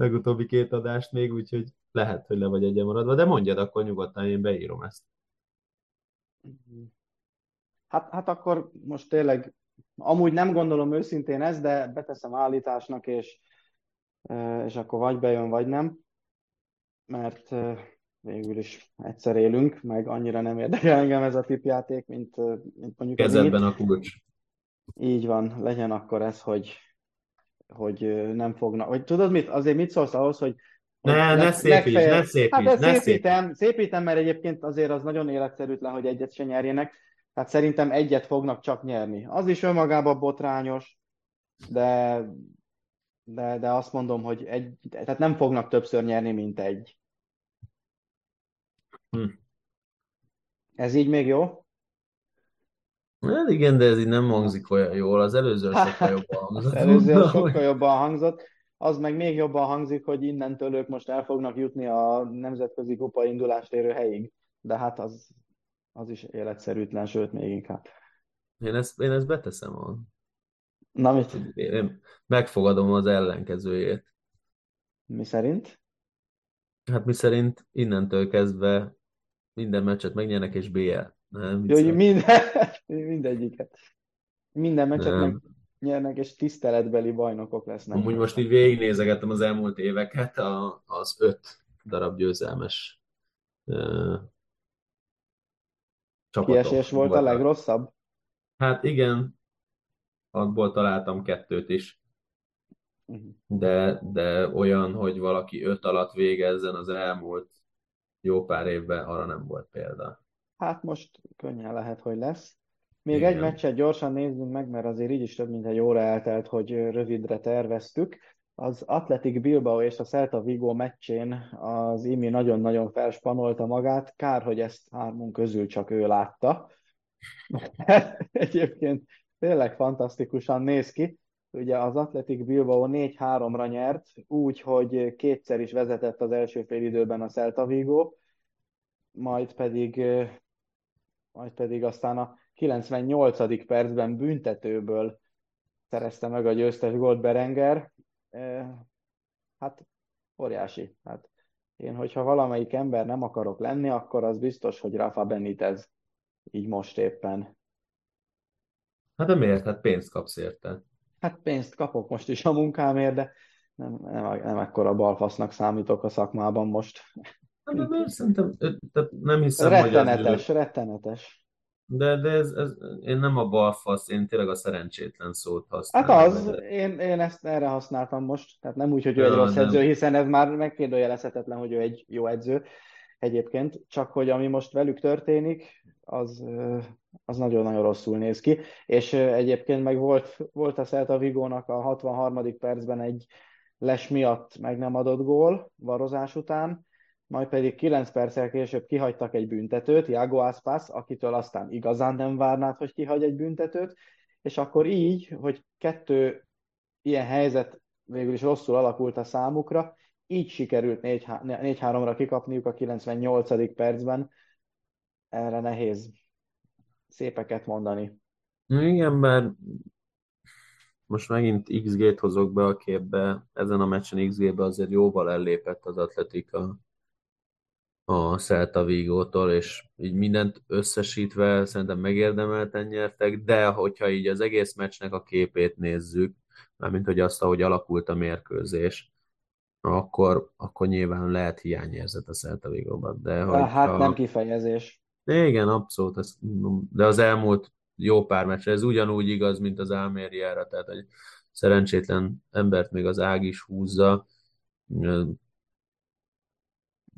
S3: legutóbbi két adást még, úgyhogy lehet, hogy le vagy egyen maradva, de mondjad akkor nyugodtan, én beírom ezt.
S2: Hát, hát akkor most tényleg, amúgy nem gondolom őszintén ezt, de beteszem állításnak, és, és akkor vagy bejön, vagy nem, mert végül is egyszer élünk, meg annyira nem érdekel engem ez a tipjáték, mint, mint mondjuk
S3: Kezedben a kulcs.
S2: Így van, legyen akkor ez, hogy, hogy nem fognak. Vagy tudod mit? Azért mit szólsz ahhoz, hogy
S3: ne, ne szépíts, ne szépíts, hát
S2: ne szépítem, szépítem, mert egyébként azért az nagyon életszerűtlen, hogy egyet se nyerjenek. Hát szerintem egyet fognak csak nyerni. Az is önmagában botrányos, de, de, de azt mondom, hogy egy, tehát nem fognak többször nyerni, mint egy. Hm. Ez így még jó?
S3: Hát igen, de ez így nem hangzik olyan jól. Az előző sokkal [LAUGHS] jobban hangzott.
S2: Az előző sokkal jobban hangzott. Az meg még jobban hangzik, hogy innentől ők most el fognak jutni a nemzetközi kupa indulást érő helyig. De hát az, az is életszerűtlen, sőt még inkább.
S3: Én ezt, én ezt beteszem a...
S2: Na mit?
S3: Én megfogadom az ellenkezőjét.
S2: Mi szerint?
S3: Hát mi szerint innentől kezdve minden meccset megnyernek, és BL. Nem,
S2: Jó, hogy minden, [LAUGHS] mindegyiket. Minden meccset nem. megnyernek, és tiszteletbeli bajnokok lesznek.
S3: Amúgy most így végignézegettem az elmúlt éveket, a, az öt darab győzelmes
S2: csapatok. Kiesés volt voltak. a legrosszabb?
S3: Hát igen, abból találtam kettőt is. Mhm. De, de olyan, hogy valaki öt alatt végezzen az elmúlt jó pár évben, arra nem volt példa.
S2: Hát most könnyen lehet, hogy lesz. Még Igen. egy meccset gyorsan nézzünk meg, mert azért így is több mint egy óra eltelt, hogy rövidre terveztük. Az Atletic Bilbao és a Celta Vigo meccsén az Imi nagyon-nagyon felspanolta magát. Kár, hogy ezt hármunk közül csak ő látta. [LAUGHS] Egyébként tényleg fantasztikusan néz ki. Ugye az Atletic Bilbao 4-3-ra nyert, úgy, hogy kétszer is vezetett az első fél időben a Celta Vigo, majd pedig, majd pedig aztán a 98. percben büntetőből szerezte meg a győztes gólt Berenger, hát óriási. Hát én, hogyha valamelyik ember nem akarok lenni, akkor az biztos, hogy Rafa Benitez így most éppen.
S3: Hát de miért? Hát pénzt kapsz érte.
S2: Hát pénzt kapok most is a munkámért, de nem, nem, nem ekkora balfasznak számítok a szakmában most.
S3: Hát de miért? Szerintem nem hiszem,
S2: rettenetes, hogy az... rettenetes.
S3: De, de ez, ez, én nem a balfasz, én tényleg a szerencsétlen szót
S2: használom. Hát az, én, én ezt erre használtam most, tehát nem úgy, hogy ő egy rossz nem. edző, hiszen ez már megkérdőjelezhetetlen, hogy ő egy jó edző egyébként, csak hogy ami most velük történik, az, az nagyon-nagyon rosszul néz ki, és egyébként meg volt, volt a Celta Vigónak a 63. percben egy les miatt meg nem adott gól varozás után, majd pedig 9 perccel később kihagytak egy büntetőt, Iago Aspas, akitől aztán igazán nem várnád, hogy kihagy egy büntetőt, és akkor így, hogy kettő ilyen helyzet végül is rosszul alakult a számukra, így sikerült 4-3-ra kikapniuk a 98. percben. Erre nehéz szépeket mondani.
S3: Igen, mert most megint XG-t hozok be a képbe, ezen a meccsen XG-be azért jóval ellépett az Atletika a Celta Vigótól, és így mindent összesítve szerintem megérdemelten nyertek, de hogyha így az egész meccsnek a képét nézzük, mármint hogy azt, ahogy alakult a mérkőzés, akkor, akkor nyilván lehet hiányérzet a Celta Vigóban. De
S2: hogyha... Hát nem kifejezés.
S3: Igen, abszolút, ez, de az elmúlt jó pár meccs, ez ugyanúgy igaz, mint az Almériára, tehát egy szerencsétlen embert még az ág is húzza,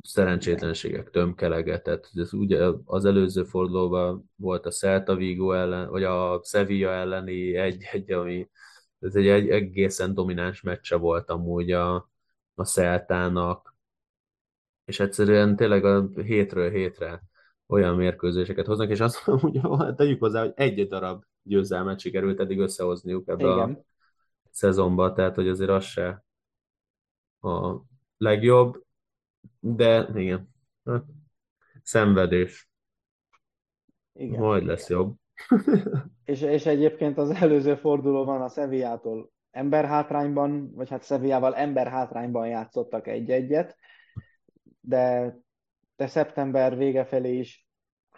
S3: szerencsétlenségek tömkelegetett. Ez ugye az előző fordulóban volt a Celta Vigo ellen, vagy a Sevilla elleni egy-egy, ami ez egy, egy egészen domináns meccse volt amúgy a, a Celtának, és egyszerűen tényleg a hétről hétre olyan mérkőzéseket hoznak, és azt mondja, tegyük hozzá, hogy egy darab győzelmet sikerült eddig összehozniuk ebbe Igen. a szezonba, tehát hogy azért az se a legjobb, de igen, hát, szenvedés. Igen. Majd lesz jobb. [LAUGHS]
S2: és, és egyébként az előző fordulóban a Sevillától emberhátrányban, vagy hát Sevillával emberhátrányban játszottak egy-egyet, de, de szeptember vége felé is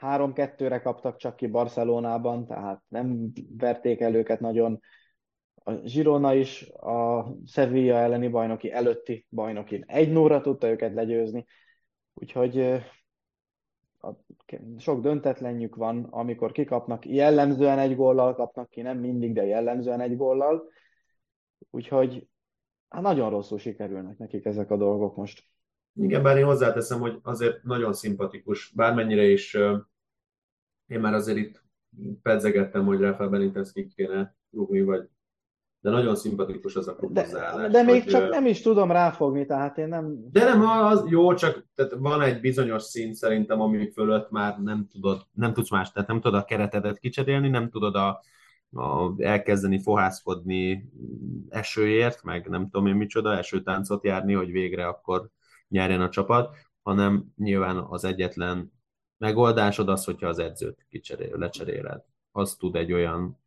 S2: 3-2-re kaptak csak ki Barcelonában, tehát nem verték el őket nagyon. A Girona is a Sevilla elleni bajnoki előtti bajnokin egy 0 tudta őket legyőzni, úgyhogy sok döntetlenjük van, amikor kikapnak, jellemzően egy góllal kapnak ki, nem mindig, de jellemzően egy góllal, úgyhogy hát nagyon rosszul sikerülnek nekik ezek a dolgok most.
S3: Igen, bár én hozzáteszem, hogy azért nagyon szimpatikus, bármennyire is én már azért itt pedzegettem, hogy Rafael Benitez ki kéne rúgni, vagy de nagyon szimpatikus az a klub
S2: de, de még hogy, csak nem is tudom ráfogni, tehát én nem...
S3: De nem, az jó, csak tehát van egy bizonyos szint szerintem, ami fölött már nem tudod, nem tudsz más, tehát nem tudod a keretedet kicserélni, nem tudod a, a, elkezdeni fohászkodni esőért, meg nem tudom én micsoda, esőtáncot járni, hogy végre akkor nyerjen a csapat, hanem nyilván az egyetlen megoldásod az, hogyha az edzőt kicserél, lecseréled. Az tud egy olyan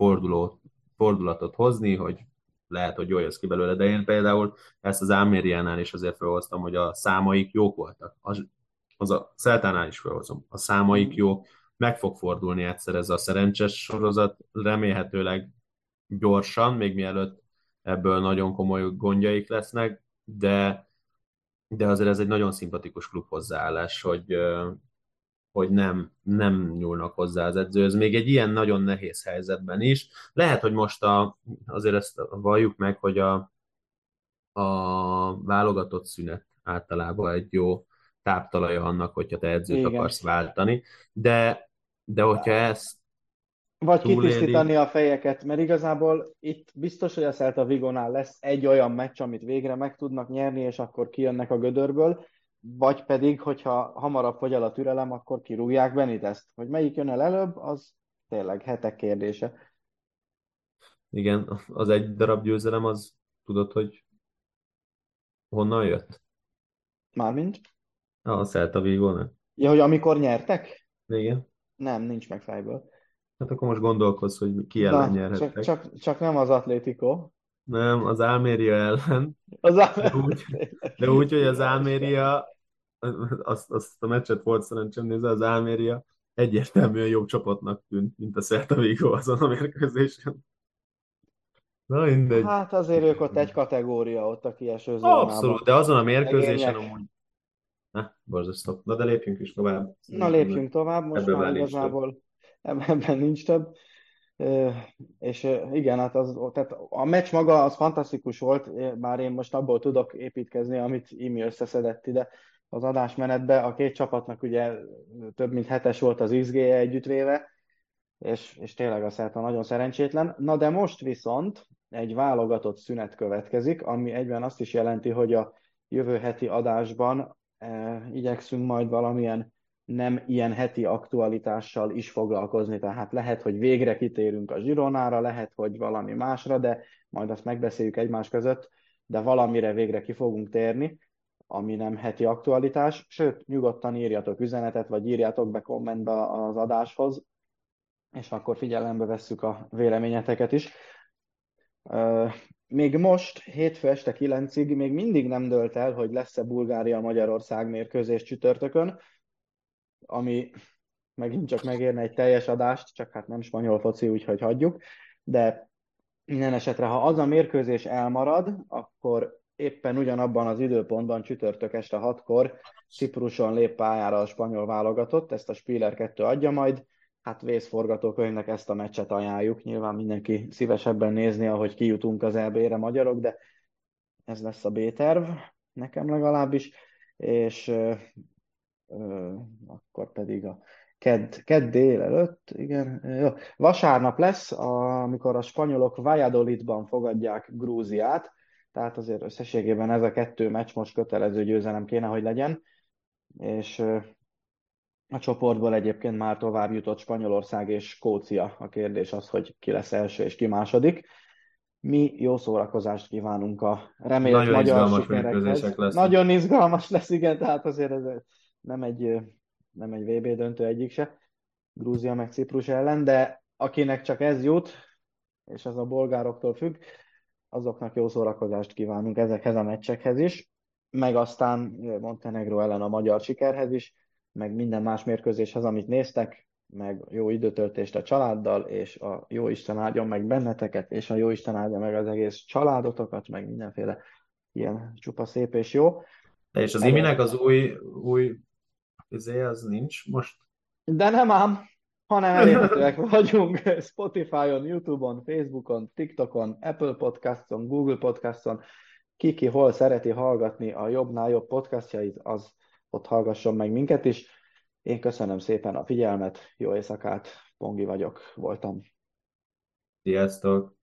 S3: forduló, fordulatot hozni, hogy lehet, hogy jól jössz ki belőle, de én például ezt az Almériánál is azért felhoztam, hogy a számaik jók voltak. Az, az a Szeltánál is felhozom. A számaik jók, meg fog fordulni egyszer ez a szerencsés sorozat, remélhetőleg gyorsan, még mielőtt ebből nagyon komoly gondjaik lesznek, de, de azért ez egy nagyon szimpatikus klub hozzáállás, hogy, hogy nem, nem nyúlnak hozzá az edzőhöz, még egy ilyen nagyon nehéz helyzetben is. Lehet, hogy most a, azért ezt valljuk meg, hogy a, a válogatott szünet általában egy jó táptalaja annak, hogyha te edzőt Igen. akarsz váltani, de, de hogyha ezt
S2: vagy túléli... kitisztítani a fejeket, mert igazából itt biztos, hogy a Celta Vigonál lesz egy olyan meccs, amit végre meg tudnak nyerni, és akkor kijönnek a gödörből, vagy pedig, hogyha hamarabb fogy el a türelem, akkor kirúgják Benitest. Hogy melyik jön el előbb, az tényleg hetek kérdése.
S3: Igen, az egy darab győzelem, az tudod, hogy honnan jött?
S2: Mármint?
S3: A Celta Vigo?
S2: Ja, hogy amikor nyertek?
S3: Igen.
S2: Nem, nincs meg fejből.
S3: Hát akkor most gondolkozz, hogy ki ellen nyerhettek.
S2: Csak, csak, csak nem az Atlético.
S3: Nem, az Almeria ellen.
S2: Az
S3: de, úgy, de úgy, hogy az Almeria, azt, azt a meccset volt szerencsém nézni, az Almeria egyértelműen jobb csapatnak tűnt, mint a Celta Vigo azon a mérkőzésen.
S2: Na mindegy. Hát azért ők ott egy kategória ott a kieső zónában.
S3: Abszolút, de azon a mérkőzésen amúgy... Na, borzasztó. Na de lépjünk is tovább.
S2: Na lépjünk tovább, most Ebben már igazából ebben nincs több. És igen, hát az, tehát a meccs maga az fantasztikus volt, már én most abból tudok építkezni, amit Imi összeszedett ide az adásmenetbe. A két csapatnak ugye több mint hetes volt az xg együttvéve, és, és tényleg a Celta nagyon szerencsétlen. Na de most viszont egy válogatott szünet következik, ami egyben azt is jelenti, hogy a jövő heti adásban e, igyekszünk majd valamilyen nem ilyen heti aktualitással is foglalkozni, tehát lehet, hogy végre kitérünk a zsironára, lehet, hogy valami másra, de majd azt megbeszéljük egymás között, de valamire végre ki fogunk térni, ami nem heti aktualitás, sőt, nyugodtan írjatok üzenetet, vagy írjátok be kommentbe az adáshoz, és akkor figyelembe vesszük a véleményeteket is. Még most, hétfő este kilencig még mindig nem dölt el, hogy lesz-e Bulgária-Magyarország mérkőzés csütörtökön, ami megint csak megérne egy teljes adást, csak hát nem spanyol foci, úgyhogy hagyjuk, de minden esetre, ha az a mérkőzés elmarad, akkor éppen ugyanabban az időpontban csütörtök este hatkor Cipruson lép pályára a spanyol válogatott, ezt a Spiller 2 adja majd, hát vészforgatókönyvnek ezt a meccset ajánljuk, nyilván mindenki szívesebben nézni, ahogy kijutunk az EB-re magyarok, de ez lesz a B-terv, nekem legalábbis, és akkor pedig a kedd, kedd délelőtt, igen, jó. vasárnap lesz, amikor a spanyolok Valladolidban fogadják Grúziát, tehát azért összességében ez a kettő meccs most kötelező győzelem kéne, hogy legyen, és a csoportból egyébként már tovább jutott Spanyolország és Skócia. A kérdés az, hogy ki lesz első és ki második. Mi jó szórakozást kívánunk a remélt Nagyon magyar sikerekhez. Nagyon izgalmas lesz, igen, tehát azért ez nem egy, nem egy VB döntő egyik se, Grúzia meg Ciprus ellen, de akinek csak ez jut, és ez a bolgároktól függ, azoknak jó szórakozást kívánunk ezekhez a meccsekhez is, meg aztán Montenegro ellen a magyar sikerhez is, meg minden más mérkőzéshez, amit néztek, meg jó időtöltést a családdal, és a jó Isten áldjon meg benneteket, és a jó Isten áldja meg az egész családotokat, meg mindenféle ilyen csupa szép és jó.
S3: És az iminek az új, új izé, az nincs most?
S2: De nem ám, hanem elérhetőek [LAUGHS] vagyunk Spotify-on, YouTube-on, Facebook-on, TikTokon, Apple Podcast-on, Google Podcast-on. Kiki hol szereti hallgatni a jobbnál jobb podcastjait, az ott hallgasson meg minket is. Én köszönöm szépen a figyelmet, jó éjszakát, Pongi vagyok, voltam.
S3: Sziasztok!